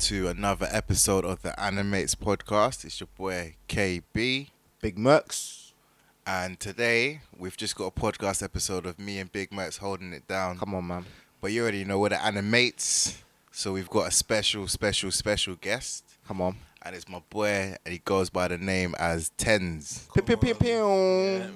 Yo, welcome to another episode of the Animates podcast. It's your boy KB, Big Murks. and today we've just got a podcast episode of me and Big Murks holding it down. Come on, man. But you already know we're the Animates, so we've got a special, special, special guest, Come on. and it's my boy, and he goes by the name as Tendz.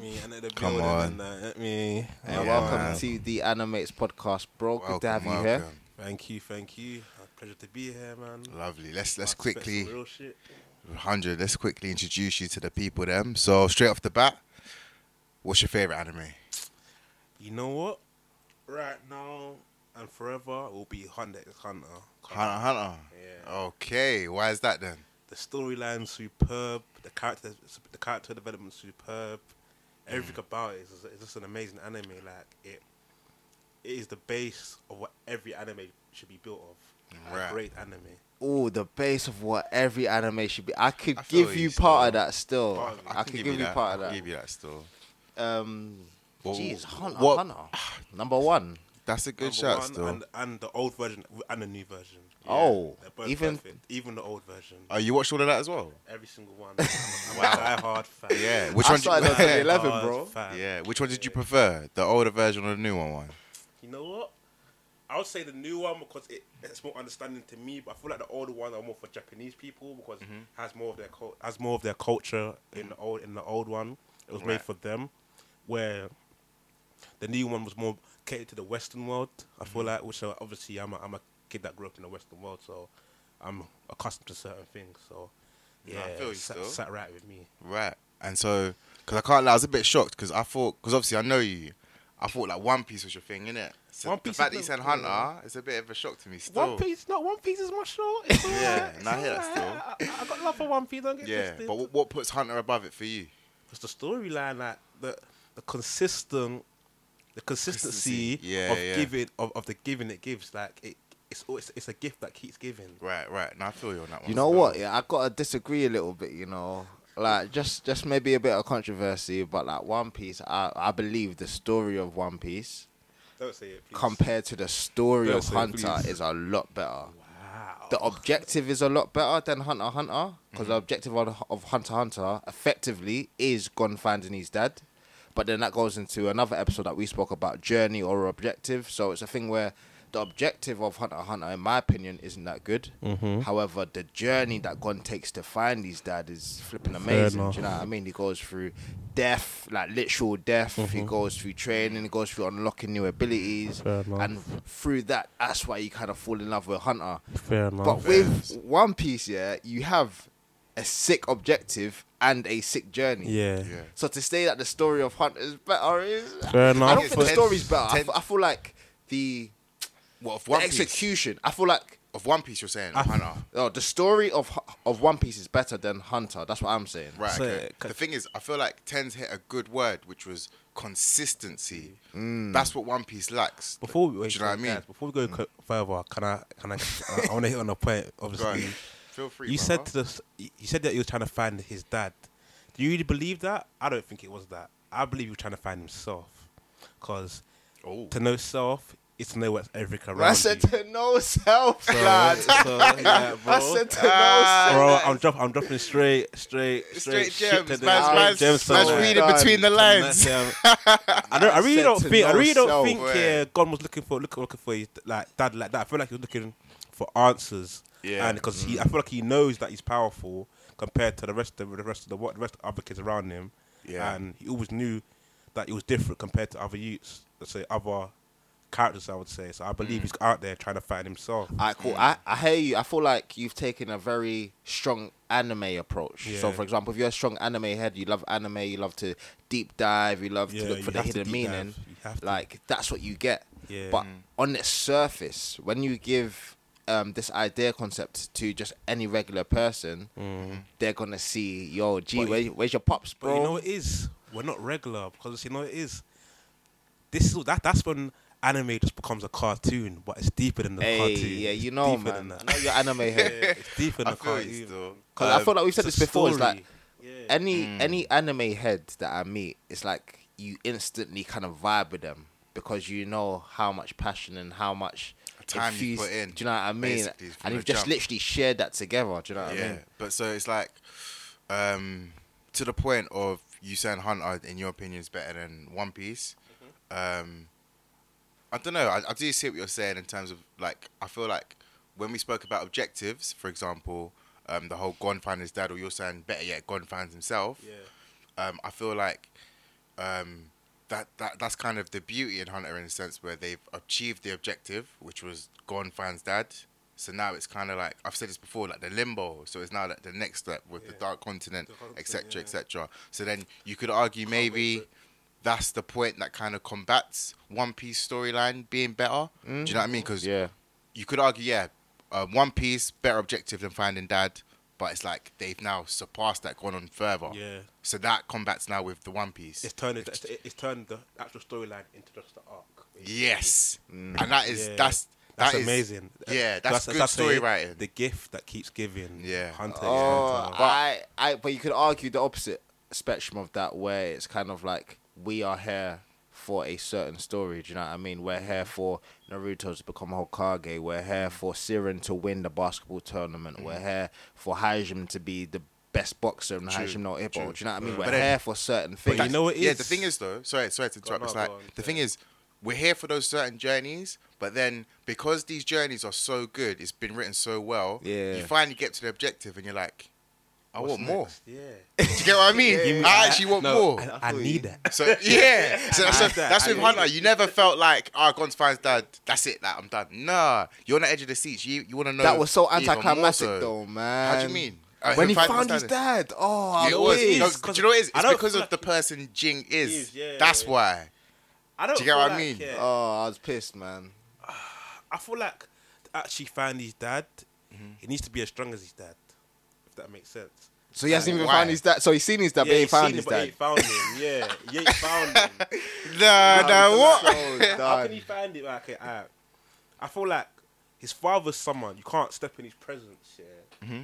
Me Come on. that. Me. Uh, Yeah, welcome man. to the Animates podcast, bro. Good to have Welcome, you here. Thank you, thank you. Pleasure to be here, man. Lovely. Let's let's I quickly 100. Let's quickly introduce you to the people. Them. So straight off the bat, what's your favorite anime? You know what? Right now and forever will be Hunter x Hunter. Hunter x Hunter. Yeah. Okay, why is that then? The storyline superb. The character, the character development superb. Everything mm. about it is just an amazing anime. Like it, it is the base of what every anime should be built of. Right. A great anime. Oh, the base of what every anime should be. I could I give you you still. part of that still. Part of it. I, could give, you that. part of that. give you that still. Um, What- jeez, Hunter, what- Hunter. Number one. That's a good Number shout one, still. And, and the old version and the new version. Oh, even- perfect. even the old version. Oh, you watched all of that as well? Every single one. I'm, I'm a die-hard fan. Yeah. Which I one? started Did at you, 11, bro. fan. yeah. Which one did you prefer? The older version or the newer one? You know what? I would say the new one because it, it's more understanding to me, but I feel like the older one are more for Japanese people because Mm-hmm. it has more of their cul- has more of their culture in the old in the old one. It was Right. made for them, where the new one was more catered to the Western world. I Mm-hmm. feel like, which uh, obviously I'm a, I'm a kid that grew up in the Western world, so I'm accustomed to certain things. So No, yeah, I feel you sat, sat right with me. Right. And so, because I can't lie, I was a bit shocked because I thought, because obviously I know you, I thought like One Piece was your thing, innit? So One the Piece fact is that you said not- Hunter it's a bit of a shock to me still. One Piece, no, One Piece is my show. Yeah, alright, it's nah, I hear that alright. I, I got love for One Piece. Don't get Yeah. twisted. But what, what puts Hunter above it for you? it's the storyline, like the the consistent, the consistency Consistency, yeah, of yeah. giving of, of the giving it gives. Like it, it's always it's a gift that keeps giving. Right, right. Now I feel you on that one. You know still. what? Yeah, I gotta disagree a little bit. You know, like just just maybe a bit of controversy, but like One Piece, I I believe the story of One Piece it, compared to the story Don't of Hunter please. is a lot better. Wow. The objective is a lot better than Hunter Hunter because Mm-hmm. the objective of, of Hunter Hunter effectively is Gon finding his dad. But then that goes into another episode that we spoke about journey or objective. So it's a thing where the objective of Hunter Hunter, in my opinion, isn't that good. Mm-hmm. However, the journey that Gon takes to find his dad is flipping amazing. Do you know what I mean? He goes through death, like literal death. He Mhm. goes through training. He goes through unlocking new abilities. Fair. And through that, that's why you kind of fall in love with Hunter. Fair enough. But with One Piece, yeah, you have a sick objective and a sick journey. yeah. Yeah. So to say that the story of Hunter is better is Fair I don't think the story's better. I ten- f- I feel like the, What of the One Piece? execution. I feel like Of One Piece, you're saying? I- Of Hunter. oh, the story of Hu- of One Piece is better than Hunter. That's what I'm saying. Right. So, okay. c- The thing is, I feel like Tendz hit a good word, which was consistency. Mm. That's what One Piece lacks. Before we, wait, Do you know what I mean? guys, before we go co- further, can I can I I want to hit on a point. Go on. Obviously, Feel free. you brother. said to this, you said that he was trying to find his dad. Do you really believe that? I don't think it was that. I believe he was trying to find himself, because Oh. to know self is to know what's everything I said you. to no self, So- lad. so, yeah. I said to Ah, no Bro, self. I'm drop, I'm dropping straight, straight, Straight shit gems. Man's, man's, gems man's somewhere. reading Done. between the lines. I don't. I really don't to think. I really don't self. think. Yeah, Gon was looking for looking, looking for his like dad like that. I feel like he was looking for answers. Yeah. And because he, I feel like he knows that he's powerful compared to the rest of the rest of the what the rest of the other kids around him. Yeah. And he always knew that he was different compared to other youths. Let's say other characters. I would say. So I believe Mm. he's out there trying to find himself. Alright, cool. I, I hear you. I feel like you've taken a very strong anime approach. So, for example, if you're a strong anime head, you love anime, you love to deep dive, you love Yeah, to look for the hidden meaning. You have to. Like, that's what you get. Yeah. But on the surface, when you give um, this idea concept to just any regular person, Mhm. they're gonna see, yo, gee, where, you- where's your pops, But bro? you know it is? We're not regular because you know it is. This is that. That's when anime just becomes a cartoon, but it's deeper than the hey, cartoon. yeah, It's you know, deeper than man. I that. know you're anime Yeah, head. it's deeper than I the feel you cartoon. still. Because I Um, feel like we've said this a before. It's like. Yeah. any Mm. any anime head that I meet, it's like you instantly kind of vibe with them. because you know how much passion and how much Time you put in, Do you know what I mean? And the you've just jump. literally shared that together. Do you know what yeah, I mean? but so it's like um, to the point of you saying Hunter, in your opinion, is better than One Piece. Um, I don't know. I, I do see what you're saying in terms of like I feel like when we spoke about objectives, for example, um, the whole Gon finds his dad, or you're saying better yet, Gon finds himself. Yeah. um, I feel like um, that, that that's kind of the beauty in Hunter in a sense where they've achieved the objective, which was Gon finds dad. So now it's kind of like I've said this before, like the limbo. So it's now like the next step with the Dark Continent, etc., yeah. etc. So then you could argue Can't wait for maybe. That's the point that kind of combats One Piece storyline being better. Do you know what I mean? Because Yeah. you could argue, yeah, um, One Piece better objective than finding dad, but it's like they've now surpassed that, gone on further. Yeah. So that combats now with the One Piece. It's turned it, it's, it's turned the actual storyline into just the arc. basically. Yes, and that is Yeah. that's That's that is- amazing. yeah, that's good the- story writing. The gift that keeps giving. Yeah. Hunter. Oh, Hunter. I, I, but you could argue the opposite spectrum of that, where it's kind of like we are here for a certain story. Do you know what I mean? We're here mm-hmm. for Naruto to become Hokage. We're here mm-hmm. for Siren to win the basketball tournament. We're mm-hmm. here for Hajime to be the best boxer in True, Hajime no Ippo. Do you know what I mean? But We're then- here for certain things. But you know what it yeah, is? the thing is though, sorry, sorry to interrupt. it's like on, the yeah. thing is, we're here for those certain journeys, but then because these journeys are so good, it's been written so well. Yeah. You finally get to the objective, and you're like, I What's want more. Yeah. Do you get what I mean? Yeah, yeah. I actually want No, more. I, I need that. So yeah, so, so like that. that's I with Hunter. it. You never felt like, oh, Gon's finds dad. That's it. That I'm done. Nah, you're on the edge of the seats. You you want to know that was so anticlimactic, so. though, man. How do you mean? Uh, When he finds found his dad? dad, oh, Yeah, it was. wish. No, do you know what it is? I It's don't because feel of the person Ging is. is, yeah, That's why. I don't Do you get feel what I mean? yeah, Oh, I was pissed, man. I feel like to actually find his dad, Mm-hmm. he needs to be as strong as his dad. That makes sense. So he hasn't even Why? found his dad. So he's seen his dad, but he found his it, but he dad. found him. Yeah, he found him. Nah, nah, what? So How can he find it? Like, I, I feel like his father's someone you can't step in his presence, yeah, Mm-hmm.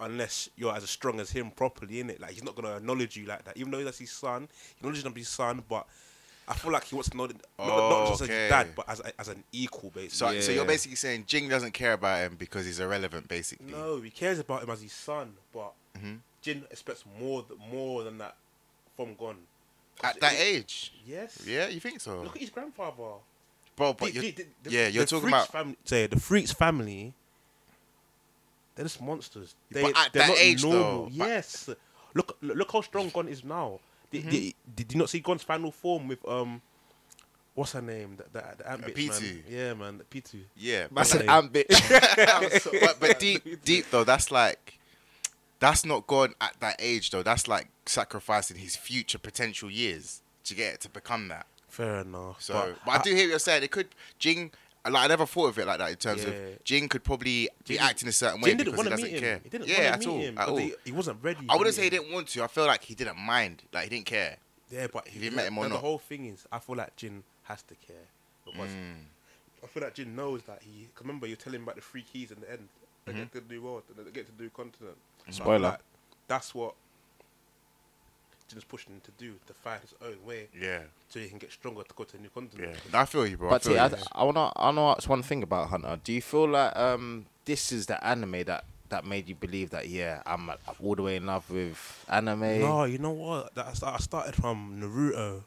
unless you're as strong as him properly, in it. Like he's not gonna acknowledge you like that, even though that's his son. He acknowledges him as his son, but I feel like he wants to know that, not, not just as Okay. his dad, but as a, as an equal, basically. So, so you're Yeah. basically saying Ging doesn't care about him because he's irrelevant, basically. No, he cares about him as his son, but Mm-hmm. Ging expects more th- more than that from Gon. At that age. Yes. Yeah, you think so, Look at his grandfather. bro? But The- you're, the- the- the- yeah, you're the talking Freecss about. Family, say the Freecss family. They're just monsters. They, But at they're that not age, normal. though, but- yes. Look, look, look how strong Gon is now. Did, Mm-hmm. did, did you not see Gon's final form with um, what's her name? The, the, the Ant Uh, P2. man. Yeah, man. The P2. Yeah, Man but, said, Okay. "Ant bitch." but, but deep, deep though, that's like, that's not Gon at that age though. That's like sacrificing his future potential years to get it to become that. Fair enough. So, but, I, do hear what you're saying. It could Ging. Like I never thought of it like that in terms Yeah. of Ging could probably be Ging- acting a certain way Ging didn't because he want to doesn't meet care. him. He didn't yeah, want at to meet all, him. at 'cause all. He, he wasn't ready. I wouldn't say he didn't want to. I feel like he didn't mind. Like he didn't care. Yeah, but If you met him or the, not. The whole thing is, I feel like Ging has to care because mm. I feel like Ging knows that he. Cause remember, you're telling him about the three keys in the end. Mm-hmm. They get to do world, and they get to do continent. So I feel Spoiler. like that's what Ging's pushing him to do to find his own way, Yeah, so he can get stronger to go to a new yeah. continent. I feel you, bro. But I feel see, I, you. I wanna, I wanna ask one thing about Hunter. Do you feel like um this is the anime that that made you believe that yeah, I'm, uh, all the way in love with anime? No, you know what? That I started from Naruto.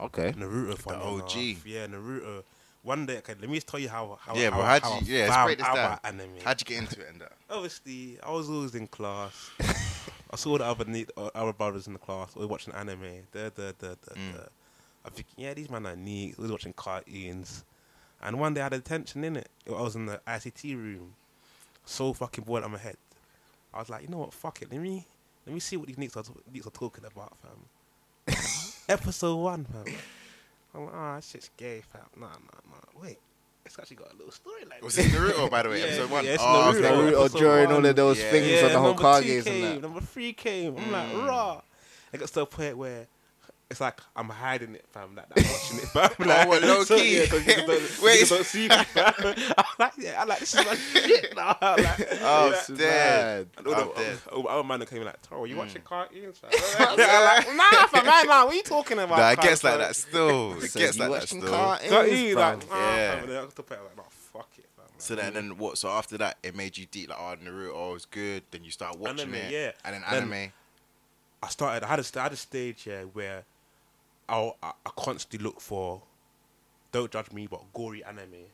Okay. Naruto, funny OG. enough. Yeah, Naruto. One day, okay, let me just tell you how. how Yeah, how, but how'd how you- I yeah, found break this out down. about anime. How'd you get into it and that? Obviously, I was always in class. I saw the other neat, uh, other brothers in the class always watching anime. Da, da, da, Mm. I'm thinking, yeah, these men are neat. Always watching cartoons. And one day I had attention in it. I was in the ICT room, so fucking bored on my head. I was like, you know what? Fuck it. Let me let me see what these nicks are, nicks are talking about, fam. Episode one, fam. I'm like, ah, oh, shit's gay, fam. Nah, nah, nah. Wait, it's actually got a little storyline. Was it Naruto, by the way? Yeah, episode one. yeah, it's oh, Naruto. okay. Naruto Episode during one. all of those Yeah. things yeah, on the whole number two came, that. number three came. I'm Mm. like, raw. It got to a point where it's like I'm hiding it, fam. Like I'm watching it, fam. Like, what, low so, key? Yeah, so niggas don't, Wait. niggas don't see me, fam. I'm like, yeah, I'm like, this is my shit now. I'm like, Oh, yeah. I'm dead. And all I'm the dead. oh, other man that came in like, Taro, you Mm. watching cartoons? fam?" I'm like, nah, fam, man, man, what are you talking about? Nah, it gets like that still. It So gets like that still. cartoons, Cartoons, bruv. like, nah, Yeah. fam. And then I got to put it like, nah, fuck it, fam. So then, then what? So after that, it made you deep like, oh, Naruto was good. Then you start watching Anime, it, yeah. and then Then- anime. I started. I had a, had a stage yeah where I'll, I I constantly look for. Don't judge me, but gory anime,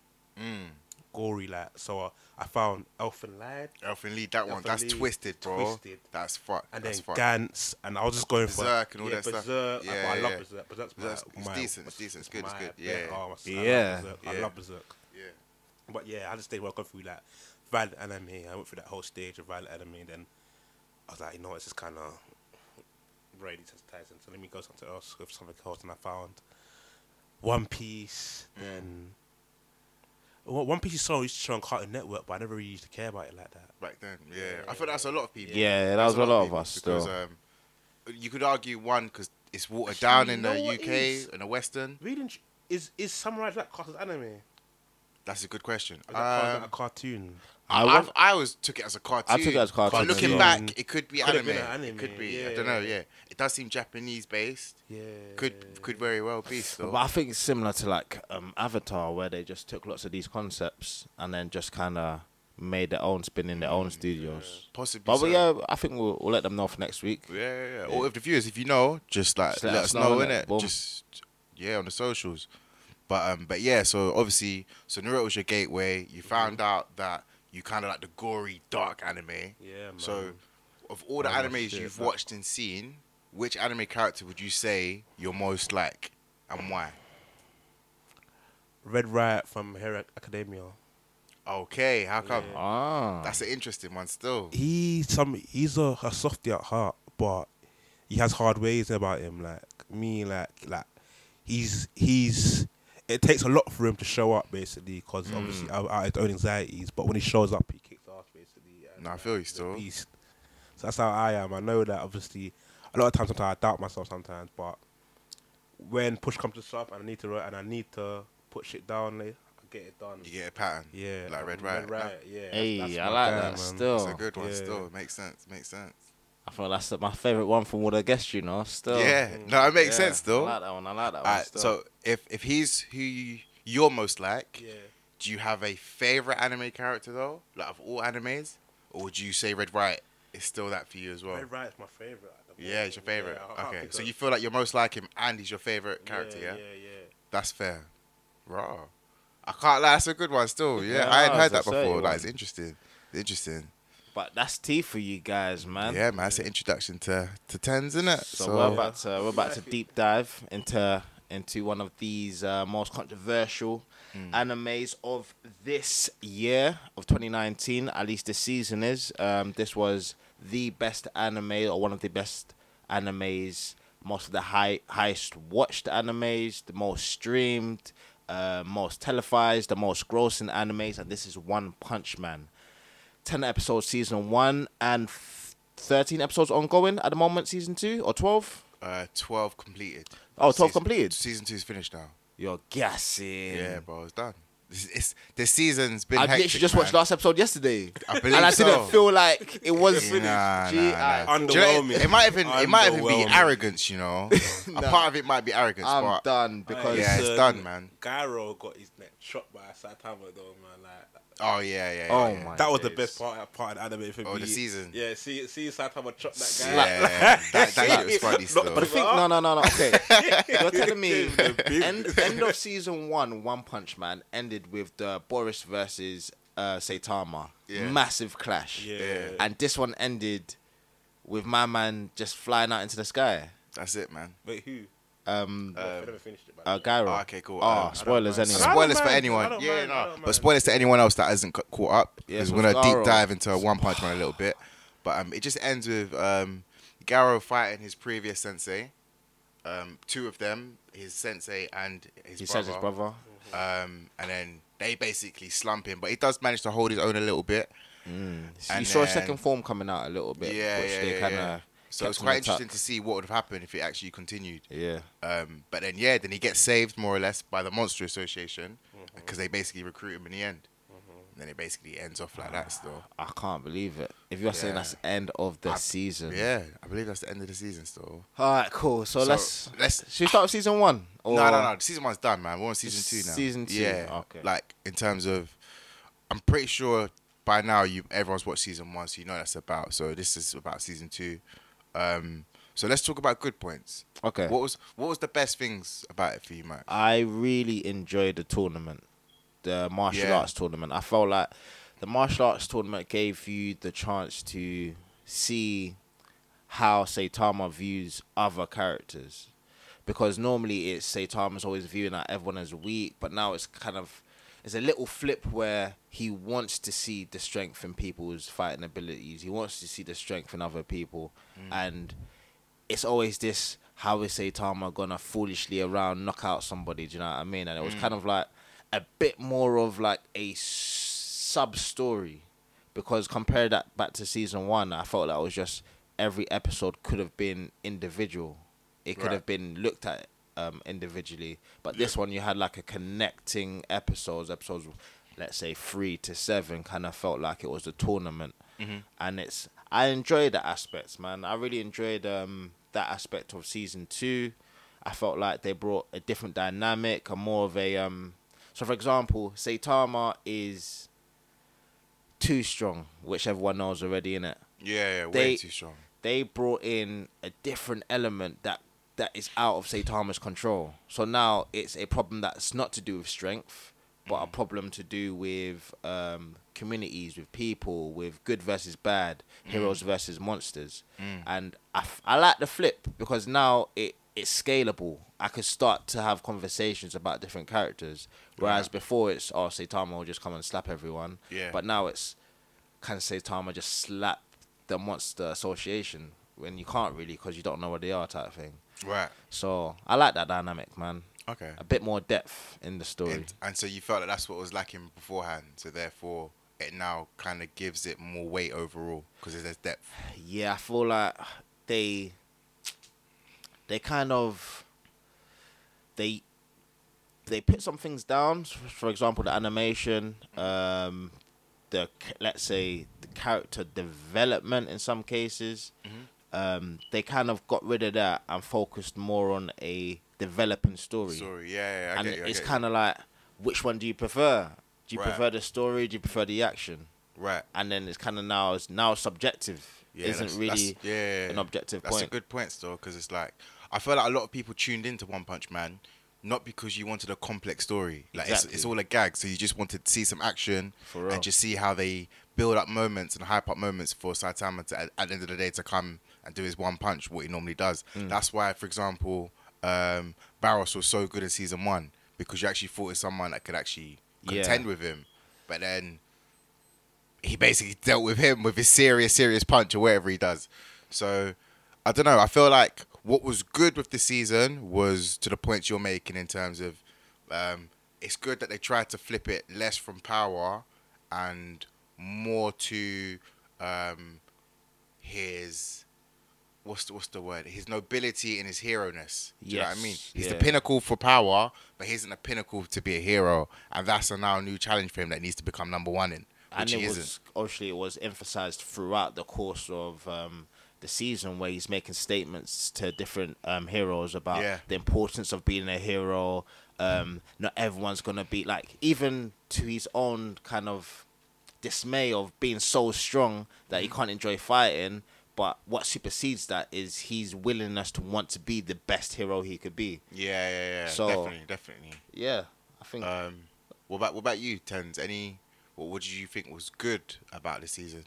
Mm. gory like. So uh, I found Elfen Lied Elfen Lied, that one, Elfen that's Lied, twisted, bro. Twisted. That's fuck. and then that's fuck. Gantz, and I was just going for Berserk and all yeah, that stuff. Berserk. Yeah, I, I love yeah. Berserk. Berserk's my, Berserk's- it's my- decent, it's decent, it's good, it's my good, best. yeah. Oh, I love Yeah. Berserk. Yeah. I love Berserk. Yeah. But yeah, I just a stage where I go through like violent anime. I went through that whole stage of violent anime. And then I was like, you know, it's just kind of very desensitizing. So let me go something else with something else. And I found One Piece. Then well, One Piece is so used to show on Cartoon Network, but I never really used to care about it like that. Back then, yeah. I thought that's a lot of people. Yeah, that That's was a lot of people us because, still. Um, you could argue one because it's watered Actually, down you in know the UK is? and the Western. Reading is is Samurai Jack classed as anime? Is That's a good question. that Um, a cartoon? I, I, went, I always took it as a cartoon. I took it as cartoon. But looking Cartoon. back, it could be Could have anime. been an It could be. I don't know. Yeah, it does seem Japanese based. Yeah. Could could very well be still. but I think it's similar to like um, Avatar, where they just took lots of these concepts and then just kind of made their own spin in their own studios. Possibly. But, so. but yeah, I think we'll, we'll let them know for next week. Yeah, yeah, yeah. Or if the viewers, if you know, just like Just let, let us us know, know, innit? innit? Boom. Just yeah, on the socials. But um, but yeah, so obviously, so Naruto was your gateway. You found out that you kind of like the gory, dark anime. Yeah, man. So, of all the Man, my animes shit, you've man. watched and seen, which anime character would you say you're most like, and why? Red Riot from Hero Academia. Okay, how come? Yeah. Ah, That's an interesting one still. He's some. He's a, a softy at heart, but he has hard ways about him. Like me, like like he's he's. It takes a lot for him to show up, basically, because Mm. obviously out, out his own anxieties. But when he shows up, he kicks ass, basically. and, No, I feel you he's still. beast. So that's how I am. I know that obviously a lot of times, sometimes I doubt myself sometimes, but when push comes to shove and I need to and I need to put shit down, like, I get it done. You get a pattern. Yeah, Like Red Riot. Riot, yeah. Hey, that's I like guy, that man. still. It's a good one Yeah. still. Makes sense. Makes sense. I feel that's my favorite one from all the guessed, you know. Still, Yeah. No, it makes Yeah, sense still. I like that one. I like that one. Alright, still. so if if he's who you, you're most like, Yeah. do you have a favorite anime character though, like of all animes, or would you say Red Riot is still that for you as well? Red Riot's my favorite. Yeah, it's your favorite. Yeah, okay, so a- you feel like you're most like him, and he's your favorite character. Yeah, Yeah, yeah. that's fair. Raw. I can't lie. That's a good one still. Yeah, Yeah, I hadn't heard that before. certain Like it's interesting. Interesting. But that's tea for you guys, man. yeah, man. It's an introduction to to Tendz, isn't it? So, we're about to we're about to deep dive into into one of these uh, most controversial Mm. animes of this year of 2019. At least the season is. Um, this was the best anime or one of the best animes. Most of the high highest watched animes, the most streamed, uh, most televised, the most grossing animes, and this is One Punch Man. 10 episodes season one and f- 13 episodes ongoing at the moment season two or 12 uh, twelve completed. Oh, 12 Season- completed? Season two's finished now. you're gassing Yeah, bro, it's done. It's, it's the season's been. i hectic, literally just man. watched last episode yesterday I believe and i so. didn't feel like it was Nah, nah, Gee, nah. I- Do you know, Underwhelming. it, it might even it might even be arrogance, you know. A part of it might be arrogance, i'm but done because Yeah, it's done, man. Garo got his neck chopped by Saitama though, man. Like oh yeah, yeah. Oh, yeah, my that was the best part part of the anime for Oh, me. the season. Yeah, see see Saitama chop that guy. Yeah, that, that shit was funny still. but I think no no no no okay you're telling me Gave him the big- end, end of season one one punch man ended with the Boros versus uh saitama Yeah. massive clash Yeah. and this one ended with my man just flying out into the sky That's it, man. Wait, who? Um I Um, never finished it. by uh way. Garo Oh, okay, cool. oh Um, spoilers I don't anyway spoilers for mind, I anyone. don't Yeah, mind, I no. don't But mind. spoilers to anyone else that hasn't ca- caught up. Yeah, Because so we're gonna Garo- deep dive into One Punch Man a little bit. But um, it just ends with um, Garo fighting his previous sensei. Um, two of them, his sensei and his he brother. says his brother Um, and then they basically slump him, but he does manage to hold his own a little bit. you And saw a then- second form coming out a little bit Yeah, which yeah, they yeah, kind of yeah. So kept it's quite intact. interesting to see what would have happened if it actually continued. Yeah. Um, but then yeah, then he gets saved more or less by the Monster Association Mm-hmm. because they basically recruit him in the end. And then it basically ends off like that still. I can't believe it. If you're saying that's the end of the I- season. Yeah, I believe that's the end of the season still. All right, cool. So, So, let's let's- Should we start with season one? Or No, no, no. Season one's done, man. We're on season two now. Season two, Yeah. okay. Like in terms of, I'm pretty sure by now you everyone's watched season one, so you know what that's about. So this is about season two. Um, so let's talk about good points. Okay. What was what was the best things about it for you, Murks? I really enjoyed the tournament, the martial Yeah. arts tournament. I felt like the martial arts tournament gave you the chance to see how Saitama views other characters. Because normally it's Saitama's always viewing that everyone as weak, but now it's kind of it's a little flip where he wants to see the strength in people's fighting abilities. He wants to see the strength in other people, mm. and it's always this: how is Saitama gonna foolishly around knock out somebody? Do you know what I mean? And it was mm. kind of like a bit more of like a sub story, because compare that back to season one, I felt like it was just every episode could have been individual. It could Right. have been looked at um, individually, but this one you had like a connecting episodes. Episodes, let's say three to seven, kind of felt like it was a tournament, and it's. I enjoyed the aspects, man. I really enjoyed um, that aspect of season two. I felt like they brought a different dynamic, a more of a um. So, for example, Saitama is too strong, which everyone knows already, in it yeah, yeah, way they- too strong. they brought in a different element that that is out of Saitama's control. So now it's a problem that's not to do with strength, but a mm. problem to do with um, communities, with people, with good versus bad, mm. heroes versus monsters. Mm. And I, f- I like the flip because now it it's scalable. I could start to have conversations about different characters, whereas Right. before it's oh Saitama will just come and slap everyone. Yeah. But now it's can Saitama just slap the monster association when you can't really because you don't know what they are type thing. Right. So I like that dynamic, man. Okay. A bit more depth in the story. And, and so you felt that that's what was lacking beforehand. So therefore, it now kind of gives it more weight overall because there's depth. yeah, I feel like they they kind of they they put some things down. For example, the animation, um, the let's say the character development in some cases. Um, they kind of got rid of that and focused more on a developing story. Story. Yeah, yeah. I and get you, it's kind of like, which one do you prefer? Do you Right. prefer the story? Do you prefer the action? right. And then it's kind of now it's now subjective. Yeah, isn't that's- really that's- yeah, an objective That's point. That's a good point, still, because it's like I feel like a lot of people tuned into One Punch Man not because you wanted a complex story. Like it's, Exactly. it's all a gag, so you just wanted to see some action and just see how they build up moments and hype up moments for Saitama to at, at the end of the day to come and do his one punch, what he normally does. Mm. That's why, for example, um, Boros was so good in season one because you actually thought it's someone that could actually Yeah. contend with him, but then he basically dealt with him with his serious, serious punch or whatever he does. So I don't know. I feel like what was good with the season was to the points you're making in terms of um, it's good that they tried to flip it less from power and more to um, his what's the, what's the word? His nobility and his hero ness. Do you know what I mean? He's yeah. the pinnacle for power, but he isn't a pinnacle to be a hero, and that's a now new challenge for him that needs to become number one in, and it he was isn't. obviously it was emphasized throughout the course of um, the season where he's making statements to different um, heroes about Yeah. the importance of being a hero. Um, not everyone's gonna be like even to his own kind of dismay of being so strong that he can't enjoy fighting. But what supersedes that is his willingness to want to be the best hero he could be. Yeah, yeah, yeah. So- definitely, definitely. Yeah, I think Um, what about what about you, Tendz? Any what what did you think was good about the season?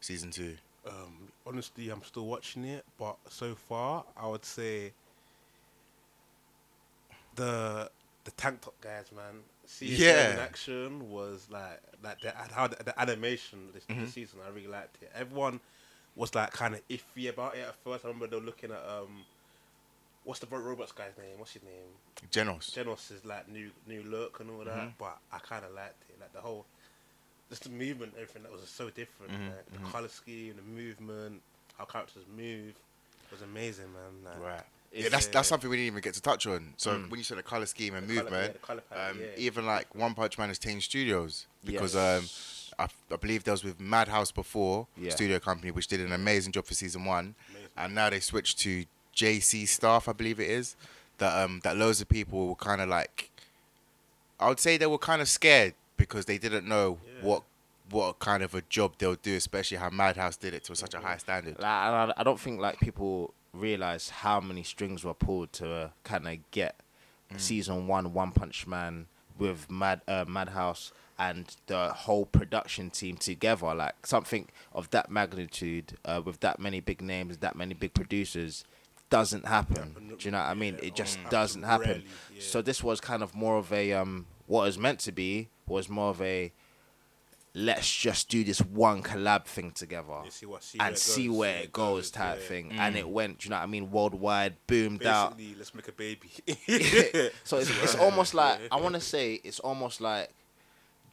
Season two. Um, honestly, I'm still watching it, but so far, I would say the the tank top guys, man. Seeing them in Yeah. action was like like the, how the, the animation this, Mm-hmm. this season. I really liked it. Everyone was like kind of iffy about it at first. I remember they were looking at um, what's the robots guy's name? What's his name? Genos. Genos' is like new new look and all that, Mm-hmm. but I kind of liked it. Like the whole, just the movement, everything that was so different. Mm-hmm, Like the color scheme, the movement. how characters move. Was amazing, man. Like, Right. Yeah, that's that's something we didn't even get to touch on. So Mm. when you said the color scheme and The yeah, movement, colour palette, um, yeah. even like One Punch Man is Tane Studios because Yes. um, I, I believe that was with Madhouse before Yeah. studio company, which did an amazing job for season one, Amazing. and now they switched to JC Staff, I believe it is. That um that loads of people were kind of like, I would say they were kind of scared because they didn't know Yeah. what what kind of a job they'll do, especially how Madhouse did it to such a high standard. Like, I, I don't think like people realize how many strings were pulled to uh, kind of get season one One Punch Man with Mad uh, Madhouse and the whole production team together. Like something of that magnitude uh, with that many big names, that many big producers. Doesn't happen. Yeah, Do you know what I mean? yeah, It just um, doesn't happen. rarely, yeah. So this was kind of more of a um, what is meant to be was more of a let's just do this one collab thing together You see what, see and where see goes, where it goes type yeah. thing. And it went, do you know what I mean, worldwide, boomed out. Let's make a baby. so it's, it's almost like, I want to say, it's almost like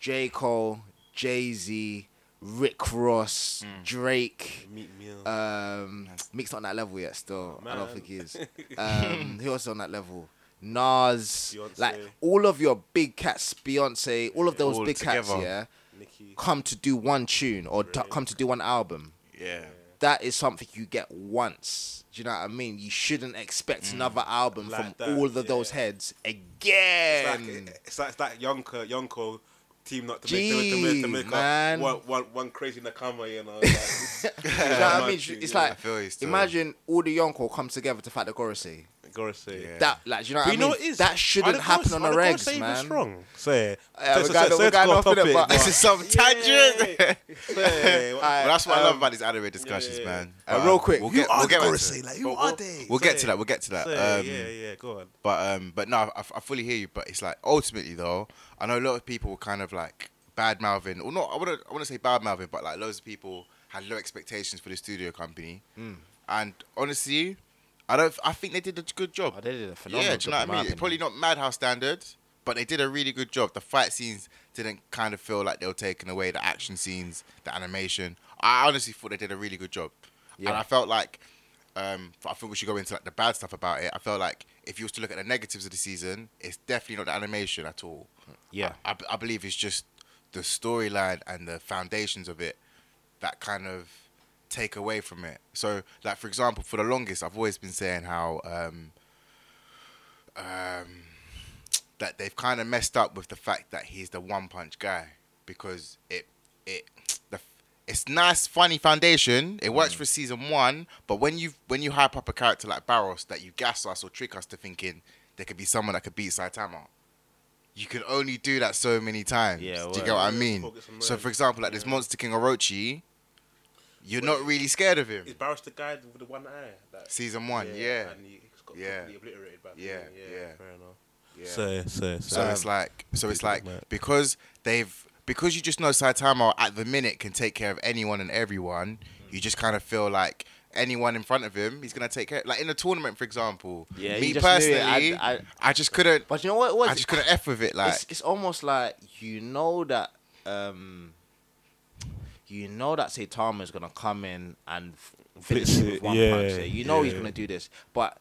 J. Cole, Jay Z, Rick Ross, Drake. Meek Mill. Um, Meek's not on that level yet. Still, I don't Man. think he is. Um, who else is on that level? Nas, Beyonce. like all of your big cats, Beyonce, all of those All big cats, yeah, Nicki. come to do one tune or t- come to do one album. Yeah. That is something you get once. Do you know what I mean? You shouldn't expect another album Like from that, all of those yeah. heads It's again. like, it's like it's like Yonko, Yonko team not to make, Gee, to make, to make man. up one, one, one crazy Nakama, you know. Like, you know what I mean? It's I like feel imagine all the Yonko come together to fight the Gorosei. Gotta say. Yeah. That like, you know what But I you mean? know what it is? that shouldn't Are the happen Ghosts- on are the the regs, Ghosts even man. strong. Say, Yeah, so, we so, got- so, we let's got off in it, but- This is some tangent. Yeah. Say, what- Alright, Well, that's what I love um, about these anime discussions, yeah. man. Uh, real quick, we'll who get, are we'll the get back to it. Like, who We'll- are we'll- they? We'll get to that. We'll get to that. Um, yeah, yeah, go on. But um, but no, I, I fully hear you. But it's like ultimately though, I know a lot of people were kind of like bad mouthing, or not. I wouldn't. I want to say bad mouthing, but like loads of people had low expectations for the studio company. Mm. And honestly, I don't. I think they did a good job. Oh, they did a phenomenal job. yeah, do you know what I mean? It's probably not Madhouse standards, but they did a really good job. The fight scenes didn't kind of feel like they were taking away the action scenes, the animation. I honestly thought they did a really good job, Yeah. and I felt like. Um, I think we should go into like the bad stuff about it. I felt like if you was to look at the negatives of the season, it's definitely not the animation at all. Yeah. I, I, I believe it's just the storyline and the foundations of it that kind of take away from it. So, like for example, for the longest, I've always been saying how um, um, that they've kind of messed up with the fact that he's the one punch guy because it it the it's nice funny foundation. It works for season one but when you when you hype up a character like Boros that you gas us or trick us to thinking there could be someone that could beat Saitama you can only do that so many times. Yeah, do you get what I mean? so for example like this monster king Orochi you're not really scared of him Is Boros the guy with the one eye? That, season one yeah And he, got Yeah. completely obliterated back Yeah, then. yeah. Fair enough. yeah. So, so, So it's like, so it's like might- because they've because you just know Saitama at the minute can take care of anyone and everyone. You just kind of feel like anyone in front of him, he's gonna take care. Like in a tournament, for example. Yeah, me just personally, I- I, I- just couldn't. But you know what? it was? I just couldn't f with it. Like it's, it's almost like you know that um, you know that Saitama is gonna come in and f- finish it with one yeah, punch. there. You know he's gonna do this, but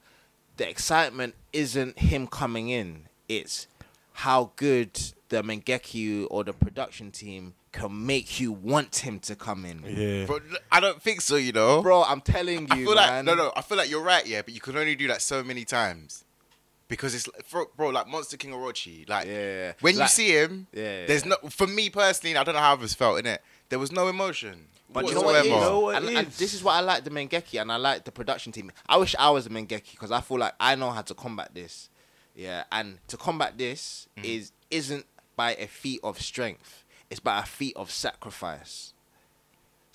the excitement isn't him coming in. It's how good the mangaka or the production team can make you want him to come in. yeah. but I don't think so. You know, Bro, I'm telling you, I feel man. like no, no. I feel like you're right. Yeah, but you can only do that so many times because it's for, bro, like Monster King Orochi. Like Yeah. when you see him, Yeah. there's no. For me personally, I don't know how others felt in it. There was no emotion. But you know what it is? You know what and, it and this is what I like the mangaka and I like the production team. I wish I was a mangaka because I feel like I know how to combat this. Yeah, and to combat this Mm. is isn't by a feat of strength. It's by a feat of sacrifice.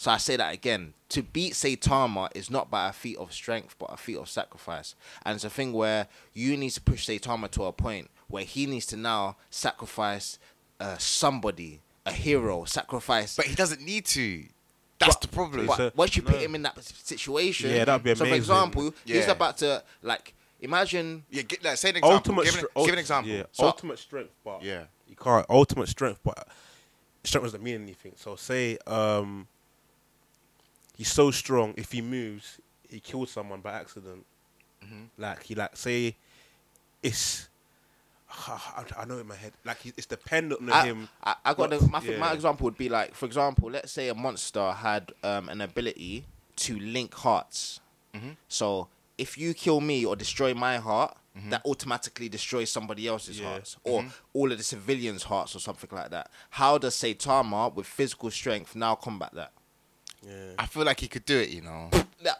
So I say that again. To beat Saitama is not by a feat of strength, but a feat of sacrifice. And it's a thing where you need to push Saitama to a point where he needs to now sacrifice uh, somebody, a hero, sacrifice But he doesn't need to. That's But- the problem. but So- once you put him in that situation, Yeah, that'd be amazing. So, for amazing. example, he's about to like imagine. yeah, get, like, say an example. ultimate, give, an, str- give an example. Yeah, So- ultimate strength, but Yeah. you can't ultimate strength, but strength doesn't mean anything. So say um, he's so strong. If he moves, he kills someone by accident. Mhm. Like he like say, it's. I, I know in my head, like he, it's dependent on I, him. I, I got what- the, my, th- my example would be like, for example, let's say a monster had um, an ability to link hearts. Mhm. So if you kill me or destroy my heart, that automatically destroys somebody else's Yeah. hearts or all of the civilians' hearts or something like that. How does Saitama with physical strength now combat that? Yeah. I feel like he could do it, you know.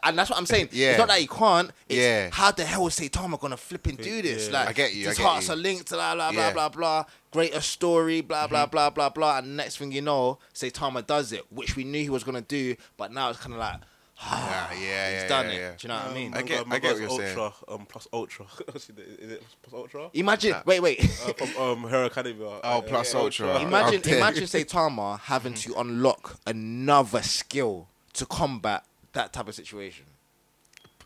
And that's what I'm saying. Yeah. It's not that he can't. It's Yeah. how the hell is Saitama gonna flip and do this? Yeah. Like I get you, I His get hearts you. are linked. Blah blah blah Yeah. Mm-hmm. blah blah. Greater story. Blah blah blah blah blah. And next thing you know, Saitama does it, which we knew he was gonna do. But now it's kind of like, Yeah, yeah, he's yeah, done yeah, it. yeah. Do you know what I mean? I Man get- I get what you're saying. Ultra, um, plus ultra. is it plus ultra? Imagine. Wait wait. Uh, from um, Hero Academia. Oh, Uh, plus uh, ultra. imagine Okay. imagine Saitama having to unlock another skill to combat that type of situation.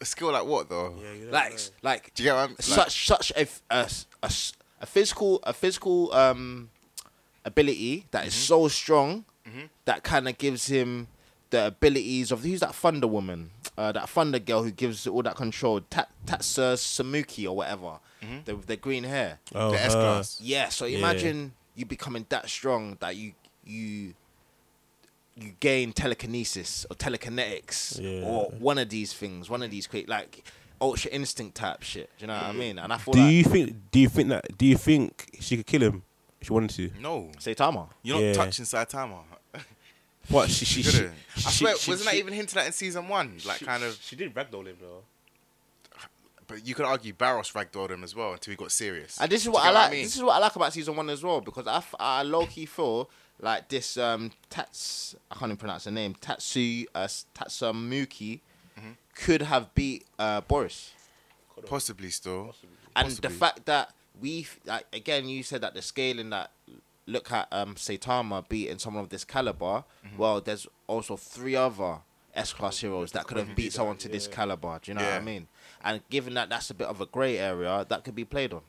A skill like what though? Yeah, you Like know. like Do you get what I'm like, such such a physical a physical um ability that is so strong that kind of gives him the abilities of who's that Thunder woman, uh, that Thunder girl who gives all that control, Ta- Tatsu Samuki or whatever, the the green hair. Oh, the S her. class? Yeah, so Yeah. imagine you becoming that strong that you you you gain telekinesis or telekinetics Yeah. or one of these things, one of these quick like ultra instinct type shit. Do you know what I mean? And I feel Do like you think? Do you think that? Do you think she could kill him if she wanted to? No, Saitama. you're not Yeah. touching Saitama. What she she, she, Couldn't. I swear, she- wasn't that even hinted at in season one? Like, she- kind of. She did ragdoll him though. But you could argue Boros ragdolled him as well until he got serious. And this is what you I get like. mean? This is what I like about season one as well because I, f- I low key feel like this um Tats I can't even pronounce her name Tatsu uh, Tatsumuki Mm-hmm. could have beat uh, Boros. Possibly still. and Possibly. the fact that we like again you said that the scaling that look at um Saitama beating someone of this caliber Mm-hmm. well there's also three other S class heroes that could have beat someone that, to this caliber do you know what I mean and given that that's a bit of a grey area that could be played on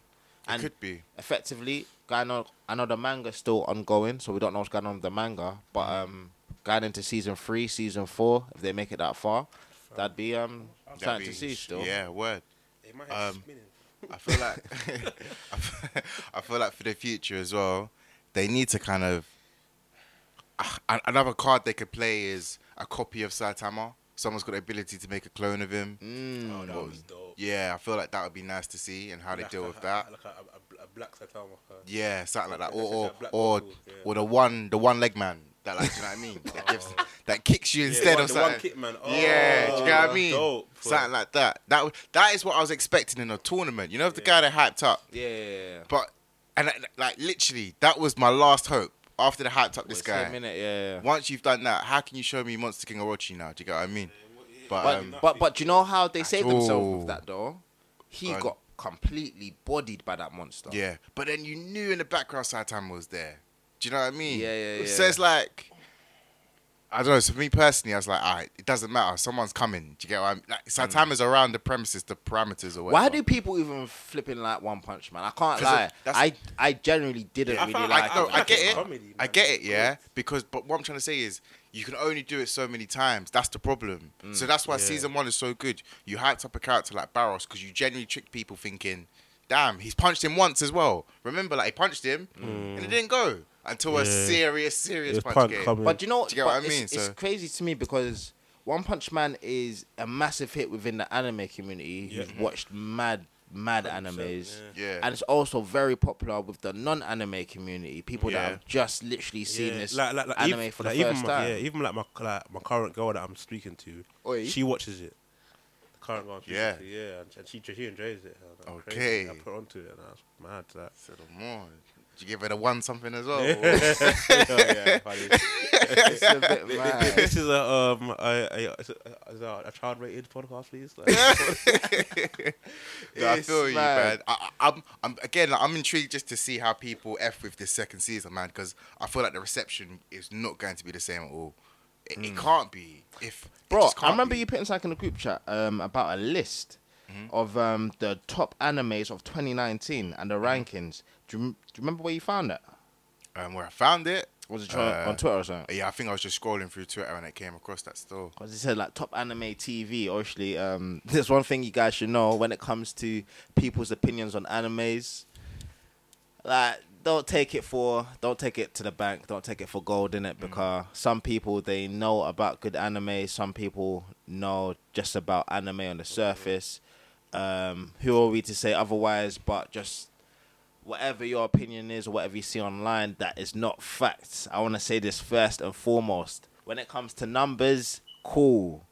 And It could be. effectively I know I know the manga's still ongoing so we don't know what's going on with the manga but Mm-hmm. um going into season three season four if they make it that far that'd be um That'd something be- to see still Yeah, word. Hey, my head's head's spinning. I feel like I feel like for the future as well, they need to kind of Ah, another card they could play is a copy of Saitama. Someone's got the ability to make a clone of him. Mm. Oh, that Well, was dope. Yeah, I feel like that would be nice to see and how they deal a- with that. Like a, a, a black Saitama. Yeah, something like that, Like or a or, or, yeah. or the one the one leg man that like, do you know what I mean? That, gives, that kicks you Yeah, instead one- of the something. one kick man. Yeah, do you Oh, get what I mean? dope. Something like that. That that is what I was expecting in a tournament. You know, the guy that hyped up, yeah but and uh, like literally, that was my last hope. After they hyped up this Wait, say a guy, minute yeah, yeah. once you've done that, how can you show me Monster King Orochi now? Do you get what I mean? But, But, um, but but do you know how they saved themselves with that though? He Go got completely bodied by that monster. yeah, but then you knew in the background Saitama was there. Do you know what I mean? Yeah, yeah, So yeah. it's like. I don't know. So for me personally, I was like, all right, it doesn't matter. Someone's coming. Do you get what I mean? Like, Saitama's mm. around the premises, the parameters, or whatever. Why do people even flipping like One Punch Man? I can't lie. of- I I generally didn't Yeah, I really found- like. I, no, it. I get it. comedy, I get it, yeah. Because, but what I'm trying to say is, you can only do it so many times. That's the problem. Mm. So that's why Yeah. season one is so good. You hyped up a character like Boros because you genuinely tricked people thinking, "Damn, he's punched him once as well." Remember, like he punched him mm. and it didn't go until a Yeah. serious, serious It's punch, punk game. coming. But you know, Do you get but what I mean? It's, it's So- crazy to me because One Punch Man is a massive hit within the anime community. Yeah. Who've watched mad mad animes. yeah. Yeah. And it's also very popular with the non-anime community. People Yeah. that have just literally seen Yeah, this like, like, like, anime even, for the like, first even my, time. Yeah, even like my like my current girl that I'm speaking to, Oi. she watches it. The current girl I'm speaking Yeah. to, yeah, and, and she she enjoys it. and I'm Okay. crazy. I put onto it, and I was mad. Like, So the more, did you give it a one something as well? yeah, yeah, funny. it's a bit mad. this is a um a, a, a, a, a child rated podcast, please. Like, Yeah, I It's feel you, man. I, I- I'm, I'm again. Like, I'm intrigued just to see how people f with this second season, man. Because I feel like the reception is not going to be the same at all. It, it can't be. If Mm. Bro, I remember be. you putting something in the group chat um, about a list Mm-hmm. of um, the top animes of 2019 and the Mm-hmm. rankings. Do you, do you remember where you found that? Um, where I found it. Was it Uh, on Twitter or something? Yeah, I think I was just scrolling through Twitter and it came across that store. Because it said like top anime TV. Obviously, um, there's one thing you guys should know when it comes to people's opinions on animes. Like, don't take it for, don't take it to the bank. Don't take it for gold in it because some people they know about good anime. Some people know just about anime on the surface. Um, who are we to say otherwise? But just whatever your opinion is or whatever you see online, that is not facts. I want to say this first and foremost. When it comes to numbers, cool.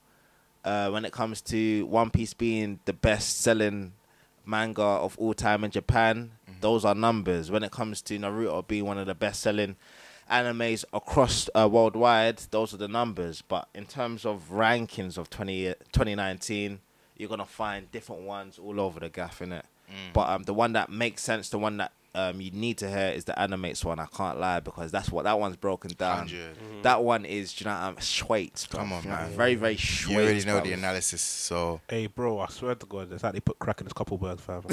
Uh, when it comes to One Piece being the best selling manga of all time in Japan, those are numbers. When it comes to Naruto being one of the best selling animes across uh, worldwide, those are the numbers. But in terms of rankings of 20, 2019, you're going to find different ones all over the gaff, innit? But um, the one that makes sense, the one that um, you need to hear is the animates one. I can't lie because that's what that one's broken down. 100. That one is, do you know, I'm straight. Come on, man. Very, very straight. You already know the analysis, so Hey, bro, I swear to God, it's like they put crack in this couple birds, fam.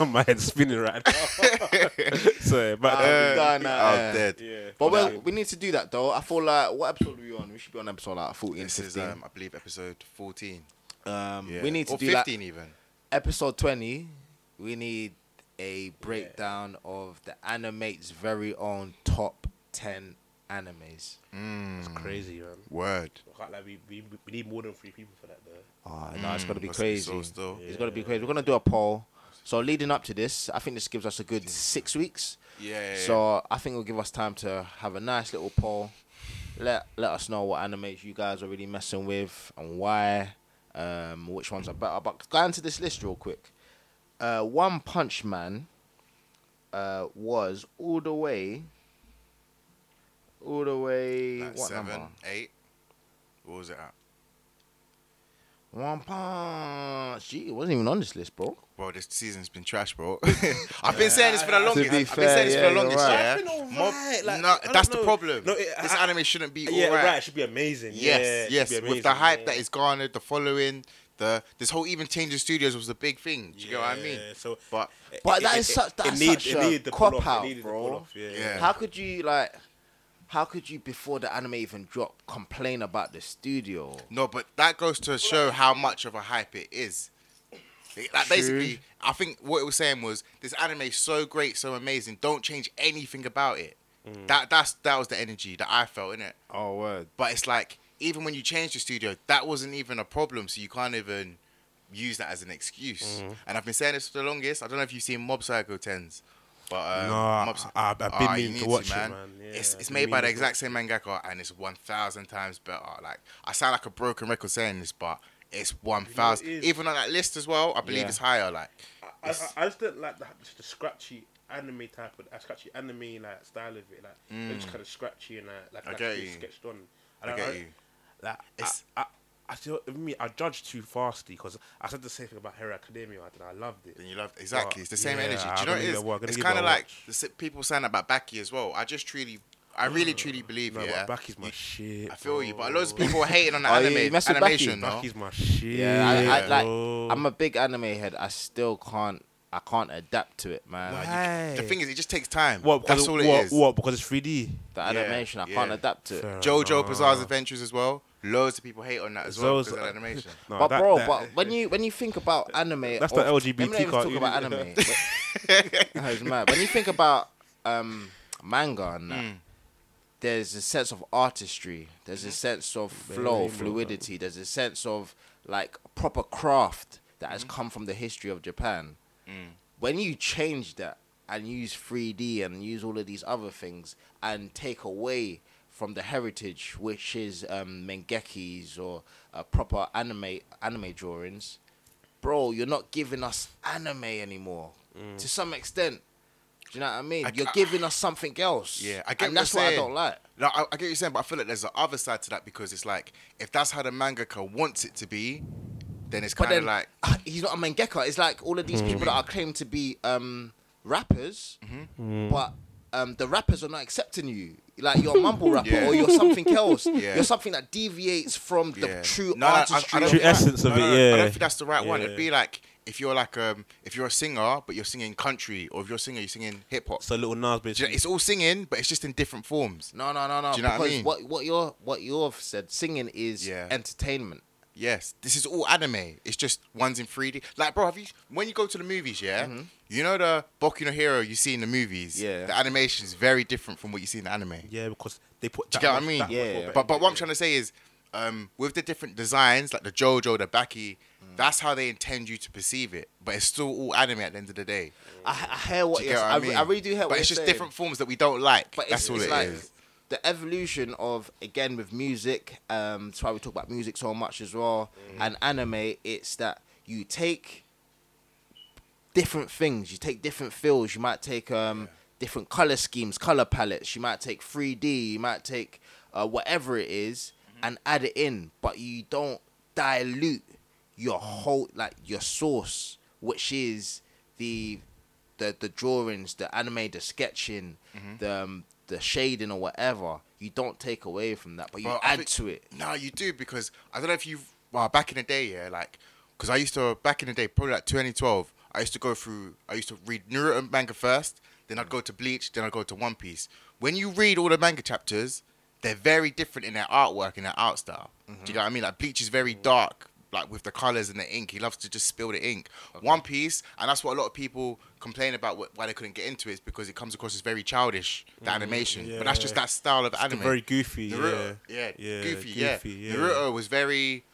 My head's spinning right now. so, but uh, we done that, I'm yeah. dead. yeah. But But, we we need to do that though. I feel like what episode are we on? We should be on episode like 14, This is, um, I believe, episode 14. um, Yeah. We need to or do like 15 even. episode 20. We need a breakdown of the animate's very own top 10 animes. Mm, it's crazy, man. Word. I can't lie, we, we, we need more than three people for that, though. Oh, no, it's got to be Must crazy. so still. It's got to be crazy. We're going to do a poll. So leading up to this, I think this gives us a good six weeks. Yeah, yeah, yeah. So I think it'll give us time to have a nice little poll. Let let us know what animes you guys are really messing with and why. Um, which ones are better. But go into this list real quick. Uh, One Punch Man uh, was all the way, all the way. Like what seven, number? eight. What was it at? One Punch. Gee, it wasn't even on this list, bro. Bro, this season's been trash, bro. I've been saying this for the To longest. be I've fair, been saying this yeah, for the you're longest, right. yeah. I've alright, Mob- like, no, I don't that's the problem. No, it- this I- anime shouldn't be yeah, alright. right. It should be amazing. yeah, Yes, it should yes. be With the hype yeah. that is garnered, the following, the this whole even change of studios was a big thing. Do you get what I mean? Yeah, So, But But it- that it- is it- such- it need- such it a needed the pull off, cop-out, needed bro. pull off, Yeah, Yeah. How could you like? How could you before the anime even dropped complain about the studio? no, but that goes to show how much of a hype it is. Like True. basically, I think what it was saying was this anime is so great, so amazing. Don't change anything about it. Mm. That that's that was the energy that I felt in it. Oh word. But it's like even when you change the studio, that wasn't even a problem. So you can't even use that as an excuse. Mm-hmm. And I've been saying this for the longest. I don't know if you've seen Mob Psycho tens, but um, No, Mob- I- I've been Ah, meaning to watch it, man. man. Yeah, it's I've it's been made by the exact same mangaka, and it's one thousand times better. Like I sound like a broken record saying this, but it's one thousand. is. Even on that list as well, I believe Yeah. it's higher. Like I, I, I just don't like the, just the scratchy anime type of uh, scratchy anime like style of it. Like it's kind of scratchy and uh, like Mm. I like get it's you. sketched on. I don't- get you. Like It's- I, I, I feel with me, I judged too fastly because I said the same thing about Hero Academia and I loved it. And you love exactly. It's the same yeah, energy. Do I'm you know what gonna it give is? it a watch, gonna It's kind of like the people saying about Baki as well. I just truly, I really uh, truly believe No, yeah. but Baki's my you- shit. I feel you, but bro. loads of people are hating on the Oh, anime you animation. Baki? No? Baki's my shit. Yeah, I, I, like, I'm a big anime head. I still can't. I can't adapt to it, man. Nah, Like, Why? The thing is, it just takes time. what? Because That's all it what, is. What? Because it's 3D. the yeah, animation, I yeah. can't adapt to it. Fair JoJo enough. Bizarre's Adventures as well. Loads of people hate on that as well Those- because of animation. No, but that- bro, that- but when you when you think about anime, That's the LGBT let me not even talk cartoon, about anime. it? but- mad. When you think about um, manga and that, Mm. there's a sense of artistry. There's a sense of flow, Very fluidity. There's a sense of like proper craft that has come from the history of Japan. Mm. When you change that and use 3D and use all of these other things and take away from the heritage, which is um, mengekis or uh, proper anime anime drawings, bro, you're not giving us anime anymore. To some extent, do you know what I mean? I- you're I- giving us something else. Yeah, I get and what that's you're what I don't like. No, I, I get what you're saying, but I feel like there's the other side to that because it's like if that's how the mangaka wants it to be, then it's kind of like he's not a mangaka. It's like all of these people that are claimed to be um, rappers, Mm-hmm. but um, the rappers are not accepting you. Like you're a mumble rapper Yeah. or you're something else. Yeah. You're something that deviates from the Yeah. true No, no, I- I artistry. don't of True think rap. essence of no, it, no, no, I don't think that's the right one. It'd be like if you're like um if you're a singer but you're singing country or if you're a singer you're singing hip hop. So Lil Nas Do you know, it's all singing, but it's just in different forms. No, no, no, no. Do you know what I mean? what what you're what you've said, singing is Yeah. entertainment. Yes, this is all anime. It's just one's in 3D. Like, bro, have you when you go to the movies, yeah, you know the Boku no Hero you see in the movies. Yeah. the animation is very different from what you see in the anime. yeah, because they put. Do you that get what I mean? Yeah, yeah. But but into what I'm it. trying to say is, um, with the different designs, like the JoJo, the Baki, that's how they intend you to perceive it. But it's still all anime at the end of the day. I, I hear what you you're. get what I, I mean? I really do hear what But you're it's just saying. different forms that we don't like. But that's it's, all it's it like is. The evolution of again with music. Um, that's why we talk about music so much as well. Mm. And anime, it's that you take different things. You take different feels. You might take um different color schemes, color palettes. You might take 3D. You might take uh, whatever it is Mm-hmm. and add it in. But you don't dilute your whole like your source, which is the the the drawings, the anime, the sketching, Mm-hmm. the um, the shading or whatever. You don't take away from that, but you I add think- to it. No, you do because I don't know if you've. Well, back in the day, yeah, like, because I used to back in the day, probably like 2012. I used to go through. I used to read Naruto manga first, then I'd go to Bleach, then I'd go to One Piece. When you read all the manga chapters, they're very different in their artwork and their art style. Do you know what I mean? Like Bleach is very dark, like with the colors and the ink. He loves to just spill the ink. One Piece, and that's what a lot of people complain about wh- why they couldn't get into it, is because it comes across as very childish, the mm, animation. But that's just that style of It's anime. very goofy. Naruto, yeah. yeah, Yeah, goofy, goofy, yeah. yeah. Naruto was very,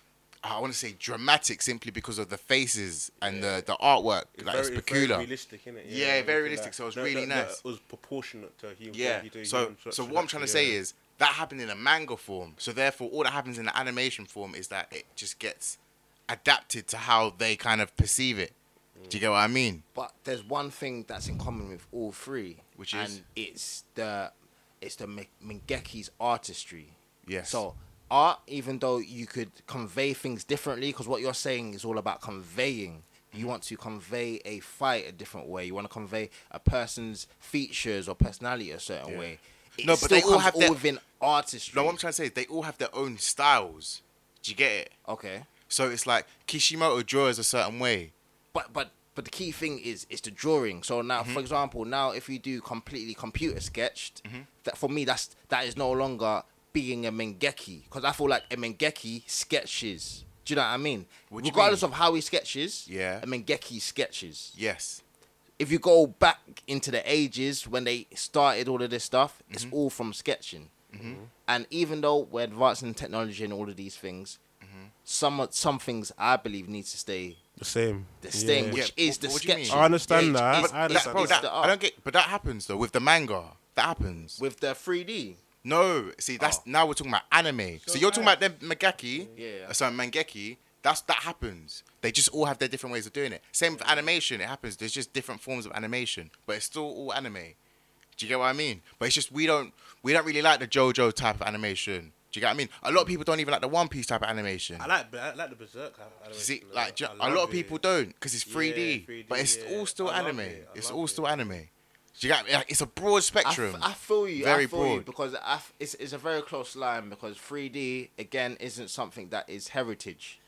I want to say dramatic, simply because of the faces and the the artwork. like it's peculiar. Very realistic, innit? Yeah, very realistic, that. so it was No, really no, no, nice. It was proportionate to human. yeah. to a So so what I'm trying to say is that happened in a manga form. So therefore, all that happens in the animation form is that it just gets adapted to how they kind of perceive it. Do you get what I mean? But there's one thing that's in common with all three, Which is? and it's the it's the Mingeki's artistry. Yes. So art, even though you could convey things differently, because what you're saying is all about conveying. You want to convey a fight a different way. You want to convey a person's features or personality a certain Yeah. way. No, but they all have their- within artistry. No, what I'm trying to say is they all have their own styles. Do you get it? okay. So it's like Kishimoto draws a certain way. but but but the key thing is is the drawing. So now, Mm-hmm. for example, now if you do completely computer sketched, that for me that's that is no longer being a Mengeki because I feel like a Mengeki sketches. Do you know what I mean? What Regardless mean? of how he sketches, Yeah. a Mengeki sketches. Yes. If you go back into the ages when they started all of this stuff, it's Mm-hmm. all from sketching. And even though we're advancing in technology and all of these things, Mm-hmm. some some things I believe need to stay the same. the same, Yeah. which Yeah, is the what- what do you mean? sketching. I understand Yeah, that. I understand That, bro, that, the I don't get, but that happens though with the manga. That happens. with the 3D. No, see, that's Oh. now we're talking about anime. So, So you're talking about them Megaki, Yeah. uh, sorry, Mangeki. That's that happens. They just all have their different ways of doing it. Same with animation, it happens. There's just different forms of animation, but it's still all anime. Do you get what I mean? But it's just we don't we don't really like the JoJo type of animation. Do you get what I mean? A lot of people don't even like the One Piece type of animation. I like, I like the Berserk. See, like ju- I a lot of it. people don't because it's 3D, 3D, but it's yeah. all still anime. it, It's all it. still anime. Do you get? me? It's a broad spectrum. f- I feel you. Very I feel you broad. because I f- it's, it's a very close line because 3D again isn't something that is heritage.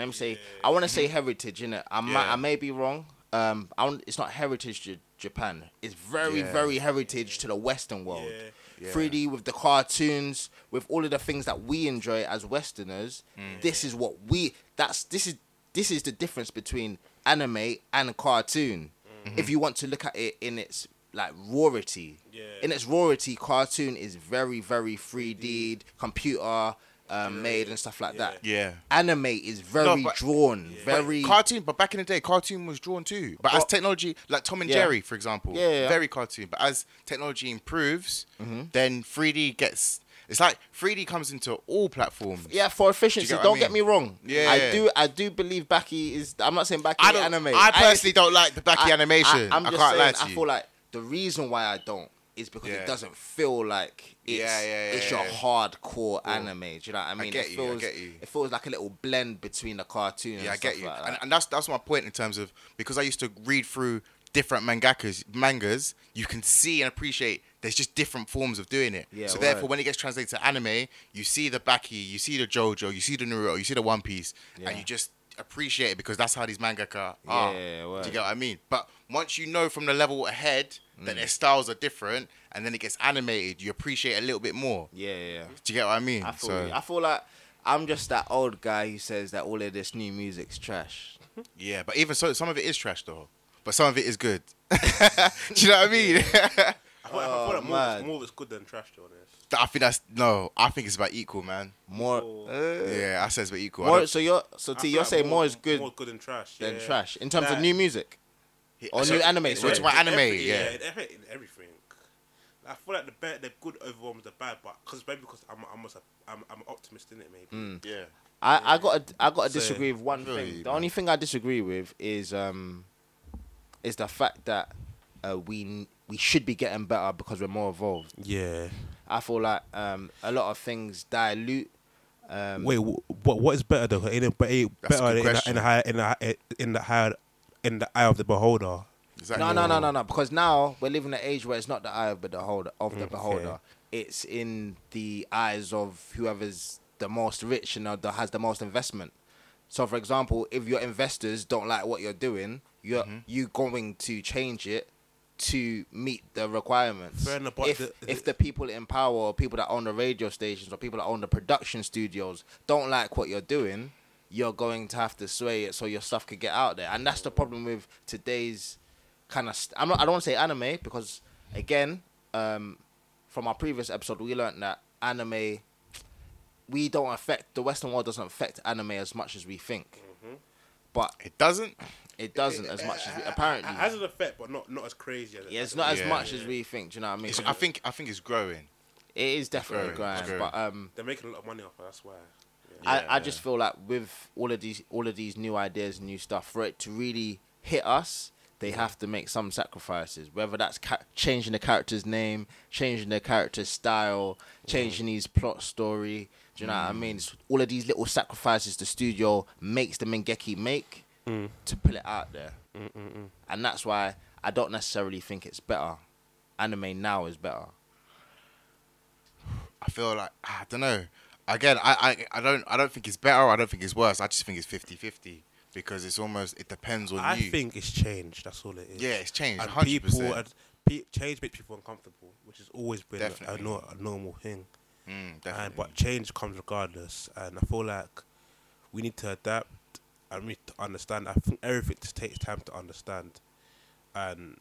Let me say I want to say heritage in it. I might, I may be wrong. Um, I want, it's not heritage to Japan. It's very very heritage to the Western world. Yeah. Yeah. 3D with the cartoons, with all of the things that we enjoy as Westerners. Mm. This is what we. That's this is this is the difference between anime and cartoon. Mm-hmm. If you want to look at it in its like rawity, Yeah. in its rawity, cartoon is very very 3D, computer um, made and stuff like that. yeah. Anime is very No, but- drawn, very. But cartoon, but back in the day, cartoon was drawn too. But as technology, like Tom and Yeah. Jerry, for example, Yeah, yeah, yeah. very cartoon. But as technology improves, Mm-hmm. then 3D gets. It's like 3D comes into all platforms. yeah, for efficiency. get what I Don't get mean? me wrong. Yeah, I do. I do believe Baki is. I'm not saying Baki I don't. anime. I personally don't like the Baki animation. I, am just can't saying, lie to I you. feel like the reason why I don't is because Yeah. it doesn't feel like it's, Yeah, yeah, it's your hardcore anime. Do you know what I mean? get it you, I feels, get you. It feels like a little blend between the cartoon. yeah, I get you, Like and, and that's that's my point in terms of because I used to read through different mangakas mangas. You can see and appreciate there's just different forms of doing it. Yeah, so therefore, when it gets translated to anime, you see the Baki, you see the JoJo, you see the Naruto, you see the One Piece, Yeah. and you just appreciate it because that's how these mangaka are. Yeah, Do you get what I mean? But once you know from the level ahead that their styles are different, and then it gets animated, you appreciate it a little bit more. Yeah, yeah. yeah. Do you get what I mean? I feel so you. I feel like I'm just that old guy who says that all of this new music's trash. yeah, but even so, some of it is trash though. But some of it is good. Do you know what I mean? I feel, like- I feel Oh, like more, of it's- more of it's good than trash, to be honest. I think that's no. I think it's about equal, man. More. Uh, Yeah, I said it's about equal. More. So you're so I T. feel You're like saying more is good More good than trash. than yeah. trash in terms of new music. Or so- new anime, so sorry. it's about anime, every- yeah. in, every, in everything. I feel like the bad, the good overwhelms the bad, but because maybe because I'm I'm, a, I'm I'm an optimist in it, maybe. Mm. Yeah. I, I got to, I got to So, disagree with one feel thing. you, the man. only thing I disagree with is um is the fact that uh, we we should be getting better because we're more evolved. Yeah. I feel like um a lot of things dilute. Um, Wait, what what is better though? Ain't it, ain't a better good in the, question. in the high in the in the high in the eye of the beholder? Is no, no, no, no, no. Because now we're living in an age where it's not the eye of the beholder of the Okay. beholder. It's in the eyes of whoever's the most rich and uh, that has the most investment. So, for example, if your investors don't like what you're doing, you're Mm-hmm. you going to change it to meet the requirements. Fair enough, but if the- if the people in power or people that own the radio stations or people that own the production studios don't like what you're doing, you're going to have to sway it so your stuff could get out there. And that's the problem with today's kind of. St- I'm not. I don't want to say anime because again, um, from our previous episode, we learned that anime. We don't affect the Western world doesn't affect anime as much as we think, but It doesn't. it doesn't as much as we apparently. It has an effect, but not not as crazy. As Yeah, it's not as Yeah. much as we think. Do you know what I mean? It's, I think. I think it's growing. it is definitely growing, it's growing. but um, They're making a lot of money off it. That's why. Yeah. I, I just feel like with all of these all of these new ideas and new stuff for it to really hit us they have to make some sacrifices. Whether that's ca- changing the character's name changing the character's style changing his plot story do you know what i mm. mean? It's all of these little sacrifices the studio makes the mengeki make mm. to put it out there. And that's why i don't necessarily think it's better. Anime now is better. I feel like I don't know. Again, I, I I don't I don't think it's better. I don't think it's worse. I just think it's 50-50 because it's almost it depends on you. I you. think it's changed. That's all it is. yeah, it's changed. and Hundred people, percent. and pe- change makes people uncomfortable, which has always been a, nor- a normal thing. Mm, And definitely. but change comes regardless, and I feel like we need to adapt and we need to understand. I think everything just takes time to understand, and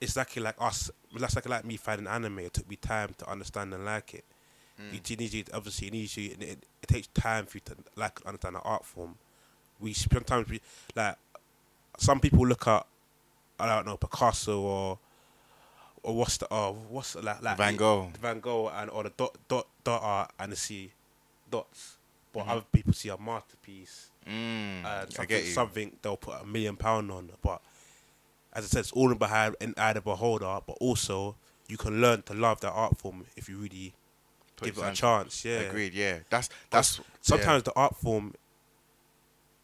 it's like like us. That's like like me finding anime. It took me time to understand and like it. You, you need you obviously it needs you. It, it, it takes time for you to like understand the art form. We sometimes we like some people look at I don't know Picasso or or what's the uh, what's the, like like Van Gogh. Van Gogh and or the dot dot dot art and they see dots, but Mm-hmm. other people see a masterpiece Mm, and something, get you. something they'll put a million pound on. But as I said, it's all in behind in eye of the beholder. But also, you can learn to love that art form if you really give it a chance. Yeah, Agreed. Yeah, that's that's Sometimes the art form,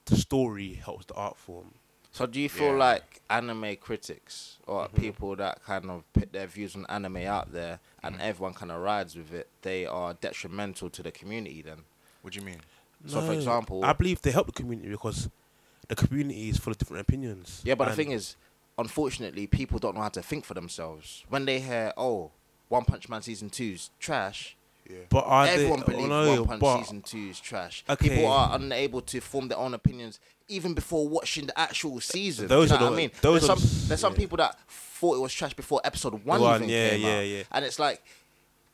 the story helps the art form. So do you feel Yeah. like anime critics or Mm-hmm. people that kind of put their views on anime out there and Mm-hmm. everyone kind of rides with it, they are detrimental to the community then? What do you mean? So for example- I believe they help the community because the community is full of different opinions. Yeah, but the thing is, unfortunately, people don't know how to think for themselves. When they hear, "Oh, One Punch Man season two's trash," Yeah. but are everyone they, believes oh, no, One Punch but season two is trash. Okay. People are unable to form their own opinions even before watching the actual season. Those Do you are know the- I mean? those there's are some the- there's some yeah. people that thought it was trash before episode one, One, even yeah, came yeah, out. yeah. And it's like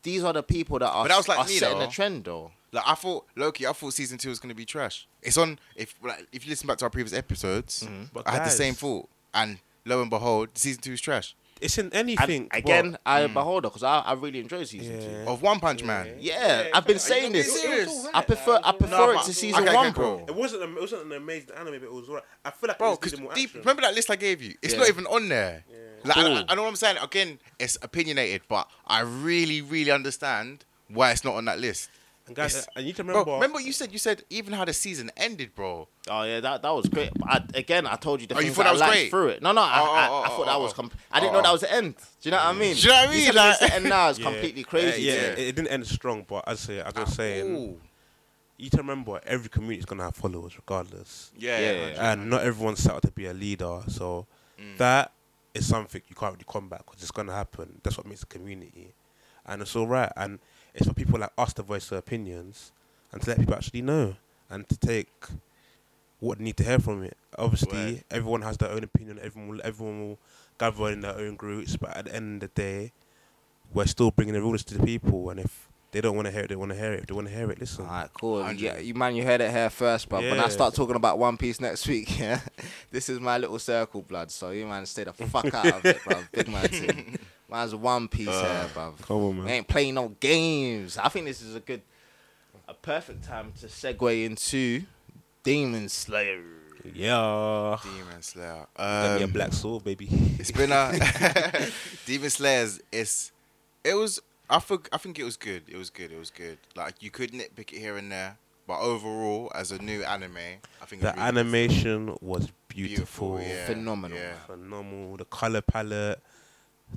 these are the people that are, But that was like are me, setting though. the trend though. Like I thought, lowkey. I thought season two was gonna be trash. It's on. If like if you listen back to our previous episodes, But I had the same thought, and lo and behold, season two is trash. It's in And anything. again, but- I hmm. beholder because I, I really enjoy season two. Of One Punch Man. Yeah, I've been saying this. being serious? It was I prefer I it prefer No, it to season okay, one, okay, cool. bro. It wasn't. A, it wasn't an amazing anime, but it was alright. I feel like Bro, it was because more deep. Remember that list I gave you? It's Yeah. not even on there. Like, Cool. I, I know what I'm saying. Again, it's opinionated, but I really, really understand why it's not on that list. And guys, It's- uh, I need to Bro, remember. remember what you said? You said even how the season ended, bro. Oh yeah, that that was great. I, again, I told you the Oh, you thought that I was liked great? through it. No, no, I, Oh, I, oh, I oh, thought that oh, was. Com- I didn't Oh, know that was the end. Do you know what I mean? Do you know what I mean? You said Like- the end now is Yeah, completely crazy. yeah, to it, it didn't end strong, but as I say, I was saying, Ooh. you need to remember every community is gonna have followers regardless, Yeah, Yeah, yeah. yeah. and not everyone's set out to be a leader. So Mm. that is something you can't really combat because it's gonna happen. That's what makes a community, and it's all right. And it's for people like us to voice their opinions and to let people actually know and to take what they need to hear from it. Obviously, Word. everyone has their own opinion. Everyone will, everyone will gather in their own groups, but at the end of the day, we're still bringing the rulers to the people. And if they don't want to hear it, they want to hear it. If they want to hear it, listen. Alright, cool. Hundred. Yeah, you man, you heard it here first, but when I start talking about One Piece next week, yeah, this is my little circle, blood. So you man, stay the fuck out of it, bro. Big man team. Man's One Piece Uh, here, bro. Come on, We man. ain't playing no games. I think this is a good, a perfect time to segue into Demon Slayer. Yeah. Demon Slayer. Get be a Um, black sword, baby. It's been a Demon Slayers. It's it was. I think I think it was good. It was good. It was good. Like you could nitpick it here and there, but overall, as a new anime, I think the it's really animation was beautiful, beautiful. Yeah, Phenomenal. Yeah. phenomenal. The color palette,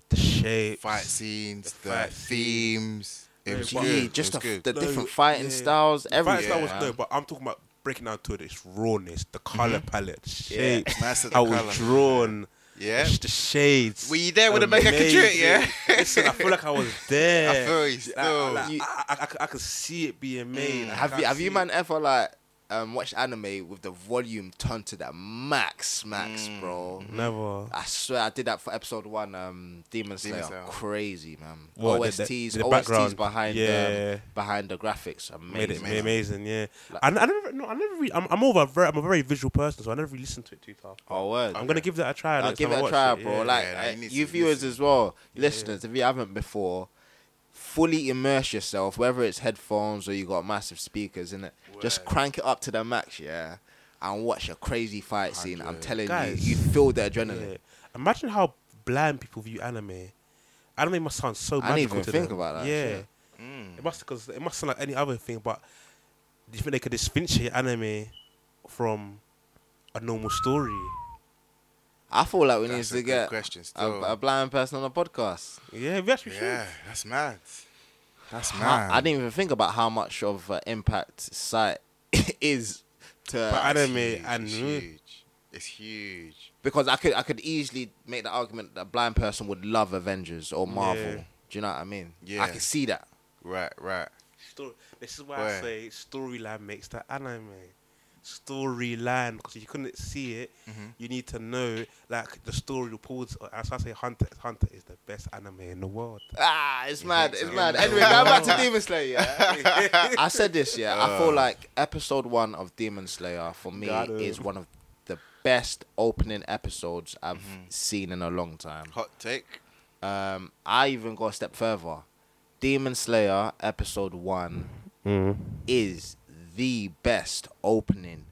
the shape, Fight scenes, The the, fight themes. It was but- good. Just it was the, good. the No, different fighting yeah. styles, Fight everything. style was man. no, but I'm talking about breaking down to it. Its rawness, the mm-hmm. color palette, the shapes, Nice at how colour. it's drawn, Yeah. the, the shades. Were you there with the mega Amazing. yeah? Listen, I feel like I was there. I feel you Like, still. like, You- I, I, I, could- I could see it being made. Mm, I Have you have see you it. man ever like um watched anime with the volume turned to that max max, Mm. bro? Never. I swear I did that for episode one, um, Demon Slayer. Demon Slayer. Crazy man. What, OSTs, the- the OSTs background? behind Yeah. um, behind the graphics. Amazing. Made it Amazing. amazing, yeah. Like- I, I never, no, I never. Really, I'm, I'm more of a very, I'm a very visual person, so I never really listened to it too far. Oh word. I'm gonna give that a try. I'll give it a try, it, bro. yeah. Like Yeah, you need you viewers listen. as well, Yeah. listeners, if you haven't before, fully immerse yourself, whether it's headphones or you got massive speakers in it. Just crank it up to the max, yeah, and watch a crazy fight scene. I'm telling Guys, you, you feel the adrenaline. Yeah. Imagine how bland people view anime. Anime must sound so I didn't even to think them. about that, Yeah. Mm. it must because it must sound like any other thing. But do you think they could differentiate anime from a normal story? I feel like we need That's a to get question a, a blind person on a podcast. Yeah, we actually Yeah, that's mad. That's I, mad. I didn't even think about how much of uh, impact sight is to But anime huge, and- it's huge. It's huge. because I could I could easily make the argument that a blind person would love Avengers or Marvel. Yeah. Do you know what I mean? Yeah. I can see that. Right, right. Story. This is why I say storyline makes the anime. Storyline, because if you couldn't see it, Mhm. you need to know like the story reports. As I say, Hunter, Hunter is the best anime in the world. Ah, it's mad. It's mad. Anyway, going back to Demon Slayer. Yeah? I said this, yeah. I feel Uh. like episode one of Demon Slayer for me is one of the best opening episodes I've Mm-hmm. seen in a long time. Hot take. Um, I even go a step further. Demon Slayer episode one Mm. is the best opening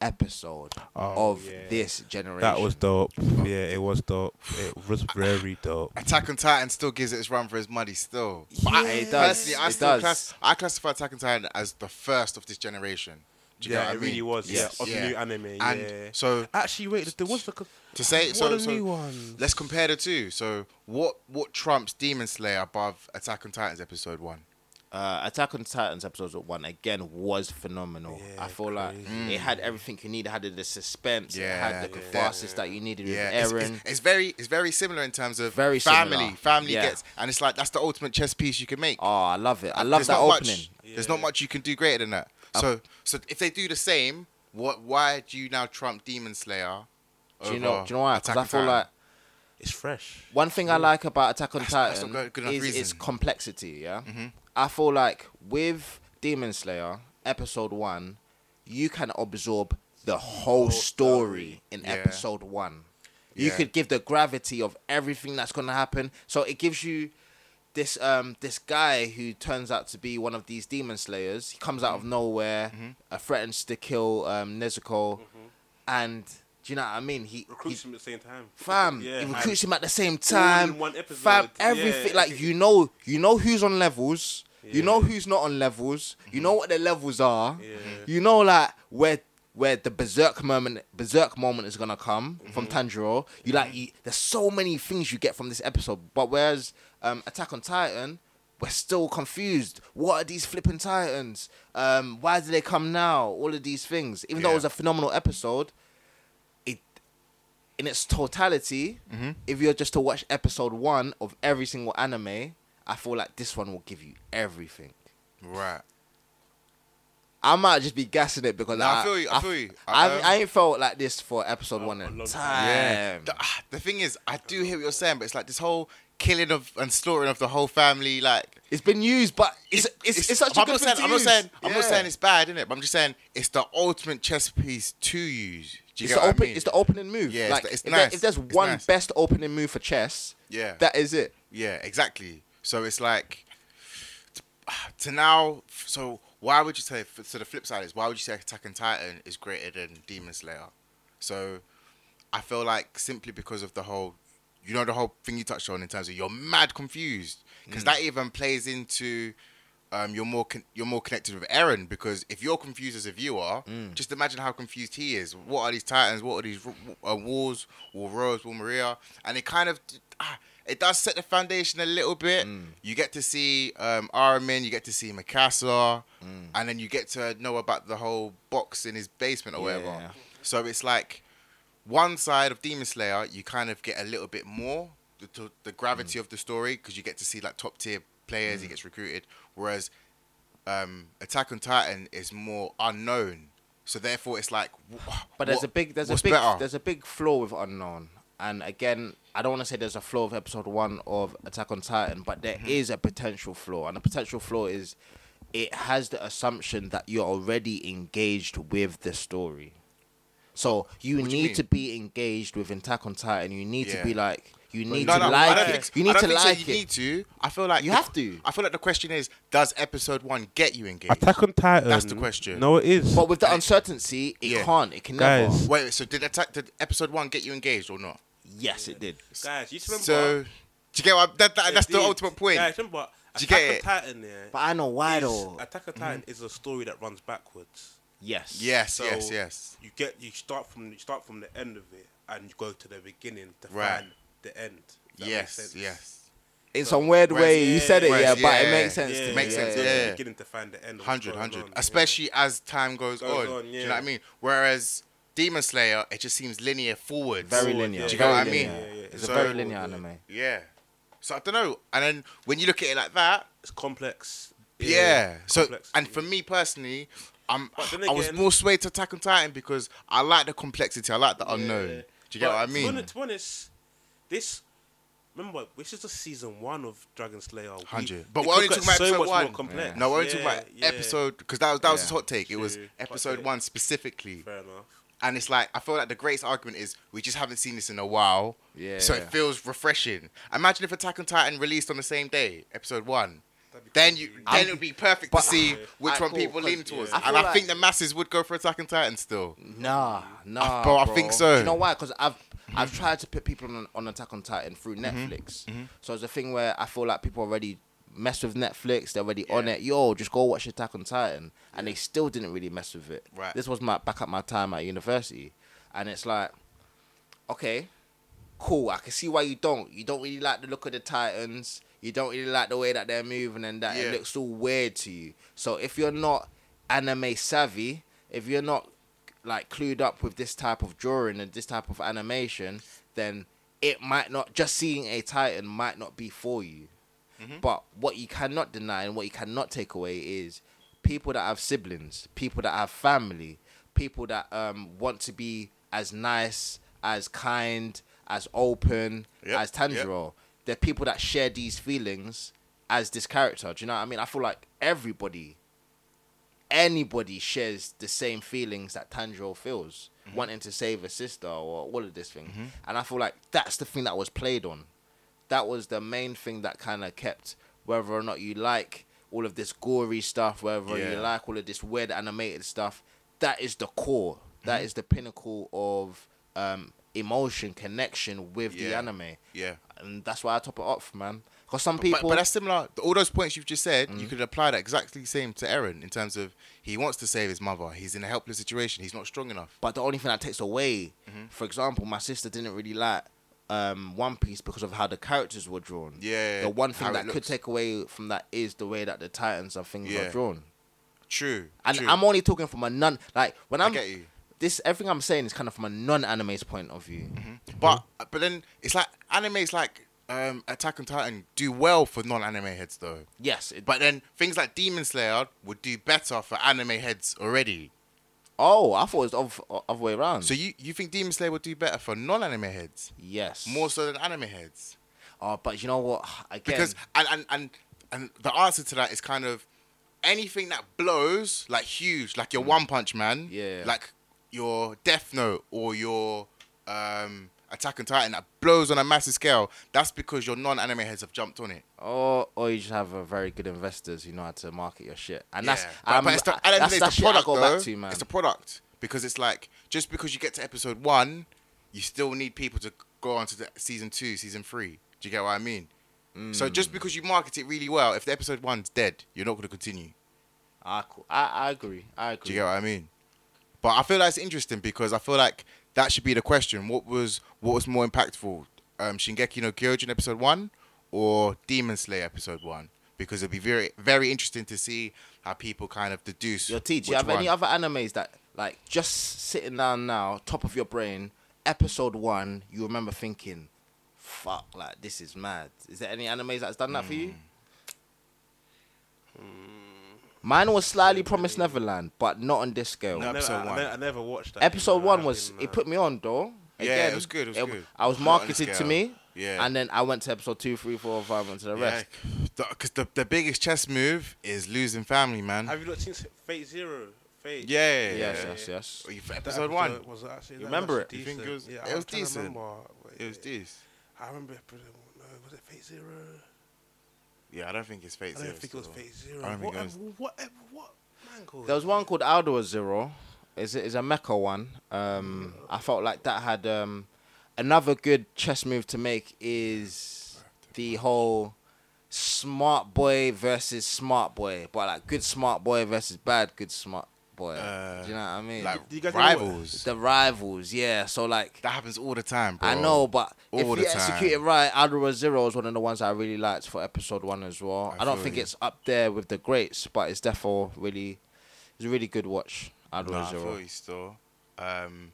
episode Oh, of yeah. this generation. That was dope. Yeah, it was dope. It was very dope. Attack on Titan still gives it its run for its money still. But Yeah, I, it does. I It still does. class, I classify Attack on Titan as the first of this generation. Do you Yeah, what it I mean? really was. Yeah, Yes. of Yeah. the new anime. And yeah. so Actually, wait, there was the a, to say what so, are so new ones? let's compare the two. So what what trumps Demon Slayer above Attack on Titans episode one? Uh, Attack on Titans episode one again was phenomenal. Yeah, I feel like crazy. it had everything you needed. It had the suspense. Yeah, it Yeah, had the yeah. catharsis that you needed Yeah, with it's, Eren. it's, it's very it's very similar in terms of Very family. similar. Family Yeah. gets and it's like that's the ultimate chess piece you can make. oh, I love it. I love There's that opening. Much, There's not much you can do greater than that. Uh, So so if they do the same, what why do you now trump Demon Slayer? Do you know? Do you know why? Because Attack I feel Titan? like It's fresh. one thing I like about Attack on That's- that's Titan not good- good enough is its complexity. Yeah, Mhm. I feel like with Demon Slayer episode one, you can absorb the whole story in Yeah. episode one. You Yeah. could give the gravity of everything that's gonna happen. So it gives you this um this guy who turns out to be one of these demon slayers. He comes out of nowhere, uh, threatens to kill um, Nezuko, and do you know what I mean? He, he Recruits him at the same time. fam, Yeah, he recruits him at the same time. one episode, Fam, everything yeah. like you know, you know who's on levels. You know who's not on levels. You know what the levels are. Yeah. You know like where where the berserk moment berserk moment is gonna come Mm-hmm. from Tanjiro. You like you, there's so many things you get from this episode. But whereas um, Attack on Titan, we're still confused. What are these flipping titans? Um, why do they come now? All of these things. Even though it was a phenomenal episode, it in its totality, Mm-hmm. if you're just to watch episode one of every single anime, I feel like this one will give you everything. Right. I might just be gassing it because No, I I, feel you, I feel you. I, Um, I ain't felt like this for episode one a in long time. time. Yeah. The, ah, the thing is, I do hear what you're saying, but it's like this whole killing of and slaughtering of the whole family. Like It's been used, but it's it's, it's, such a I'm good not thing saying, to I'm not saying I'm not saying it's bad, innit? But I'm just saying it's the ultimate chess piece to use. Do you It's get the what open. I mean? It's the opening move. Yeah, it's like the- it's if, there- if there's It's one nice. best opening move for chess, yeah. that is it. Yeah, exactly. So it's like to, to now. So why would you say? So the flip side is why would you say Attack on Titan is greater than Demon Slayer? So I feel like simply because of the whole, you know, the whole thing you touched on in terms of you're mad confused because that even plays into. Um, you're more con- you're more connected with Eren because if you're confused as a viewer, just imagine how confused he is. What are these titans? What are these uh, wars? Wall Rose, Wall Maria, and it kind of ah, it does set the foundation a little bit. You get to see um, Armin, you get to see Mikasa, and then you get to know about the whole box in his basement or whatever. So it's like one side of Demon Slayer, you kind of get a little bit more the, to, the gravity of the story because you get to see like top tier players. He gets recruited, whereas um, Attack on Titan is more unknown. So therefore, it's like. wh- But there's what- a big there's a big better? there's a big flaw with unknown. And again, I don't want to say there's a flaw of episode one of Attack on Titan, but there is Mm-hmm. a potential flaw, and the potential flaw is it has the assumption that you're already engaged with the story. So you What do you need to be engaged with Attack on Titan. You need to be like you need no, to no, like it. think so. You I need don't to think so. like You it. need to. I feel like You the- have to. I feel like the question is, does episode one get you engaged? Attack on Titan. That's the question. No, it is. But with the uncertainty, it Yeah. can't. It can never. Guys. Wait, so did attack? Did episode one get you engaged or not? Yes, it did. guys, you remember. So, do you get what? That, that, that's the ultimate point. Guys, remember, Do you Attack get on it? Titan, yeah. But I know why is- though. Attack on mm-hmm. Titan is a story that runs backwards. Yes. Yes, So yes, yes. You get you start from you start from the end of it and you go to the beginning to Right. find the end. Does that make Yes, yes. In So- some weird Whereas- way, you said it, whereas- yeah, but yeah, it makes sense. Yeah, to Makes me, sense, Go to yeah. the beginning to find the end. of what's 100, 100. yeah. Especially as time goes, Goes on. on, Do you know yeah. what I mean? Whereas Demon Slayer, it just seems linear forward. Very linear. Do you very get what I mean? Yeah, yeah, It's So- a very linear Yeah. anime. Yeah. So I don't know. And then when you look at it like that, It's complex. yeah. So complex. and for me personally, I'm But then I was more swayed to Attack on Titan because I like the complexity. I like the unknown. Yeah. Do you get what I mean? honest, to be honest, this. Remember, this is the season one of Dragon Slayer. We- 100. But we're only could talking get about so episode much one. More complex. No, we're only talking Yeah, about yeah. episode because that was that was his Yeah. hot take. It was episode But, one specifically, Fair enough. and it's like I feel like the greatest argument is we just haven't seen this in a while, Yeah. so it feels refreshing. Imagine if Attack on Titan released on the same day, episode one. That'd be Then you, then it would be perfect to see Yeah. which Alright, one cool, people 'cause- lean towards, yeah. I and feel I like- think the masses would go for Attack on Titan still. Nah, nah, bro, I think so. Do you know why? Because I've I've tried to put people on, on Attack on Titan through Mm-hmm. Netflix. So it's a thing where I feel like people already mess with Netflix. They're already on it. Yo, just go watch Attack on Titan, and they still didn't really mess with it. Right. This was my back at my time at university, and it's like, okay, cool. I can see why you don't. You don't really like the look of the Titans. You don't really like the way that they're moving and that Yeah. it looks all weird to you. So if you're not anime savvy, if you're not like clued up with this type of drawing and this type of animation, then it might not just seeing a Titan might not be for you. But what you cannot deny and what you cannot take away is people that have siblings, people that have family, people that um, want to be as nice, as kind, as open Yep, as Tanjiro. They're people that share these feelings as this character. Do you know what I mean? I feel like everybody, anybody shares the same feelings that Tanjiro feels, mm-hmm. wanting to save a sister or all of this thing. Mm-hmm. And I feel like that's the thing that was played on. That was the main thing that kind of kept whether or not you like all of this gory stuff, whether Yeah. you like all of this weird animated stuff. That is the core. That mm-hmm. is the pinnacle of um, emotion connection with the anime, Yeah. and that's why I top it off, man. Because some people, but that's similar. All those points you've just said, Mm. you could apply that exactly the same to Eren in terms of he wants to save his mother. He's in a helpless situation. He's not strong enough. But the only thing that takes away, Mm-hmm. for example, my sister didn't really like um, One Piece because of how the characters were drawn. Yeah, The one thing that could take away from that is the way that the Titans of things Yeah. are drawn. True. And true. I'm only talking from a non like when I I'm get you. This everything I'm saying is kind of from a non-anime's point of view. But but then it's like animes like um, Attack on Titan do well for non-anime heads though. Yes, it, But then things like Demon Slayer would do better for anime heads already. oh, I thought it was other, other way around. So you, you think Demon Slayer would do better for non-anime heads yes, more so than anime heads? Oh, but you know what? Again, Because and, and and and the answer to that is kind of anything that blows like huge, like your One Punch Man, Mm. Yeah. like your Death Note or your um, Attack on Titan that blows on a massive scale. That's because your non-anime heads have jumped on it. or or you just have a very good investors who know how to market your shit, and that's Yeah. But, um, but it's the, the end that's, the day, that it's the shit I product, go though. back to, man. It's the product because it's like just because you get to episode one, you still need people to go on to the season two, season three. Do you get what I mean? Mm. So just because you market it really well, if the episode one's dead, you're not going to continue. I, I I agree. I Do agree. you get what I mean? But I feel that's interesting because I feel like that should be the question. What was what was more impactful, um, Shingeki no Kyojin episode one or Demon Slayer episode one? Because it'd be very very interesting to see how people kind of deduce. Your T, do you have any other animes that, like, just sitting down now, top of your brain, episode one, you remember thinking, fuck, like, this is mad. Is there any animes that's done that for you? Hmm. Mine was slightly Promised Neverland, but not on this scale. No. I never, Episode I, one. ne- I never watched that. Episode one was, didn't, it put me on, though. Yeah, it was good, it was good. I was Not on marketed to scale. me. Yeah. And then I went to episode two, three, four, five, and to the rest. Because the, the biggest chess move is losing family, man. Have you not seen Fate Zero? Fate. Yeah, yeah, yeah. Yes, yeah. yes, yes. You- for episode one, was actually. You that remember was it? You think it was- Yeah, it I was trying to decent? remember. it was Yeah. this. I remember. episode- No, was it Fate Zero? Yeah, I don't think it's Fate I Zero. don't think it was still. Fate Zero. I don't think what, it was. what, what, what man called There was one called Aldnoah Zero. It's a, it's a mecha one. Um, I felt like that had um, another good chess move to make is the whole smart boy versus smart boy, but like good smart boy versus bad good smart boy. Uh, Do you know what I mean? Like Do you guys know rivals. the rivals, yeah. So like. That happens all the time, bro. I know, but All if you execute it time. right, Aldnoah Zero is one of the ones I really liked for episode one as well. I I, don't think you. it's up there with the greats, but it's definitely really, it's a really good watch. Aldnoah Nah, I Zero. feel you still. Um,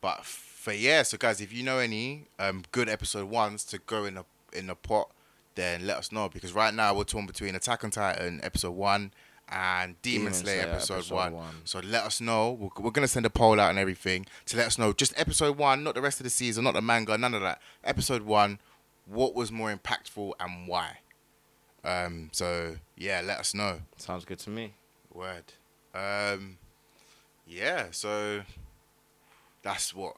but for yeah, so guys, if you know any um good episode ones to go in the in the pot, then let us know because right now we're torn between Attack on Titan episode one and Demon, Demon Slayer, Slayer episode, episode one. one. So let us know. We're, we're gonna send a poll out and everything to let us know just episode one, not the rest of the season, not the manga, none of that. Episode one, what was more impactful and why? Um, so yeah, let us know. Sounds good to me. Word. Um, yeah, so that's what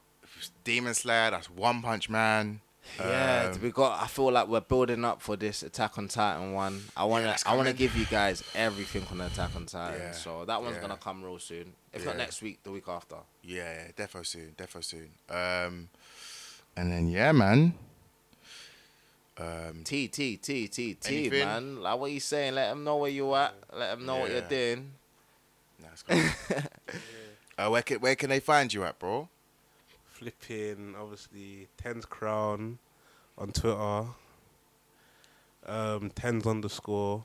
Demon Slayer. That's One Punch Man. Yeah, Um, we got. I feel like we're building up for this Attack on Titan one. I wanna, Yeah, I wanna give you guys everything on the Attack on Titan. Yeah, So that one's yeah. gonna come real soon. If not next week, the week after. yeah, defo soon, defo soon. Um, and then yeah, man. Um, T T T T T man. Like what you saying? Let them know where you at. Let them know what you're doing. nah, it's cool. uh, where can where can they find you at, bro? Flipping, obviously, Tendz Crown on Twitter. Um, Tendz underscore.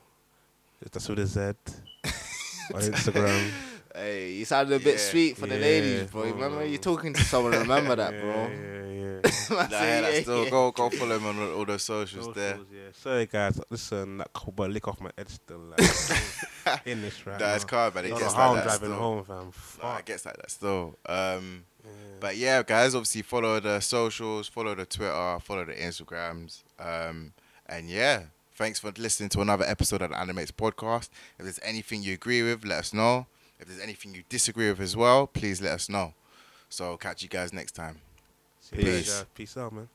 That's with a Z. on Instagram. Hey, you sounded a bit Yeah. sweet for the ladies, bro. bro. Remember you're talking to someone. Remember that, yeah, bro. Yeah, yeah. Nah, yeah, that's still go go follow him on all, the those socials there. Yeah. Sorry, guys. Listen, that cobra lick off my head still. Like, in this right Nah, it's now. calm, man. It Don't gets know how like I'm that driving still. home, fam. Nah, Fuck. it gets like that still. Um, Yeah. But yeah, guys, obviously follow the socials, follow the Twitter, follow the Instagrams. Um, and yeah, thanks for listening to another episode of the Animates podcast. If there's anything you agree with, let us know. If there's anything you disagree with as well, please let us know. So catch you guys next time. See Peace. Peace out, man.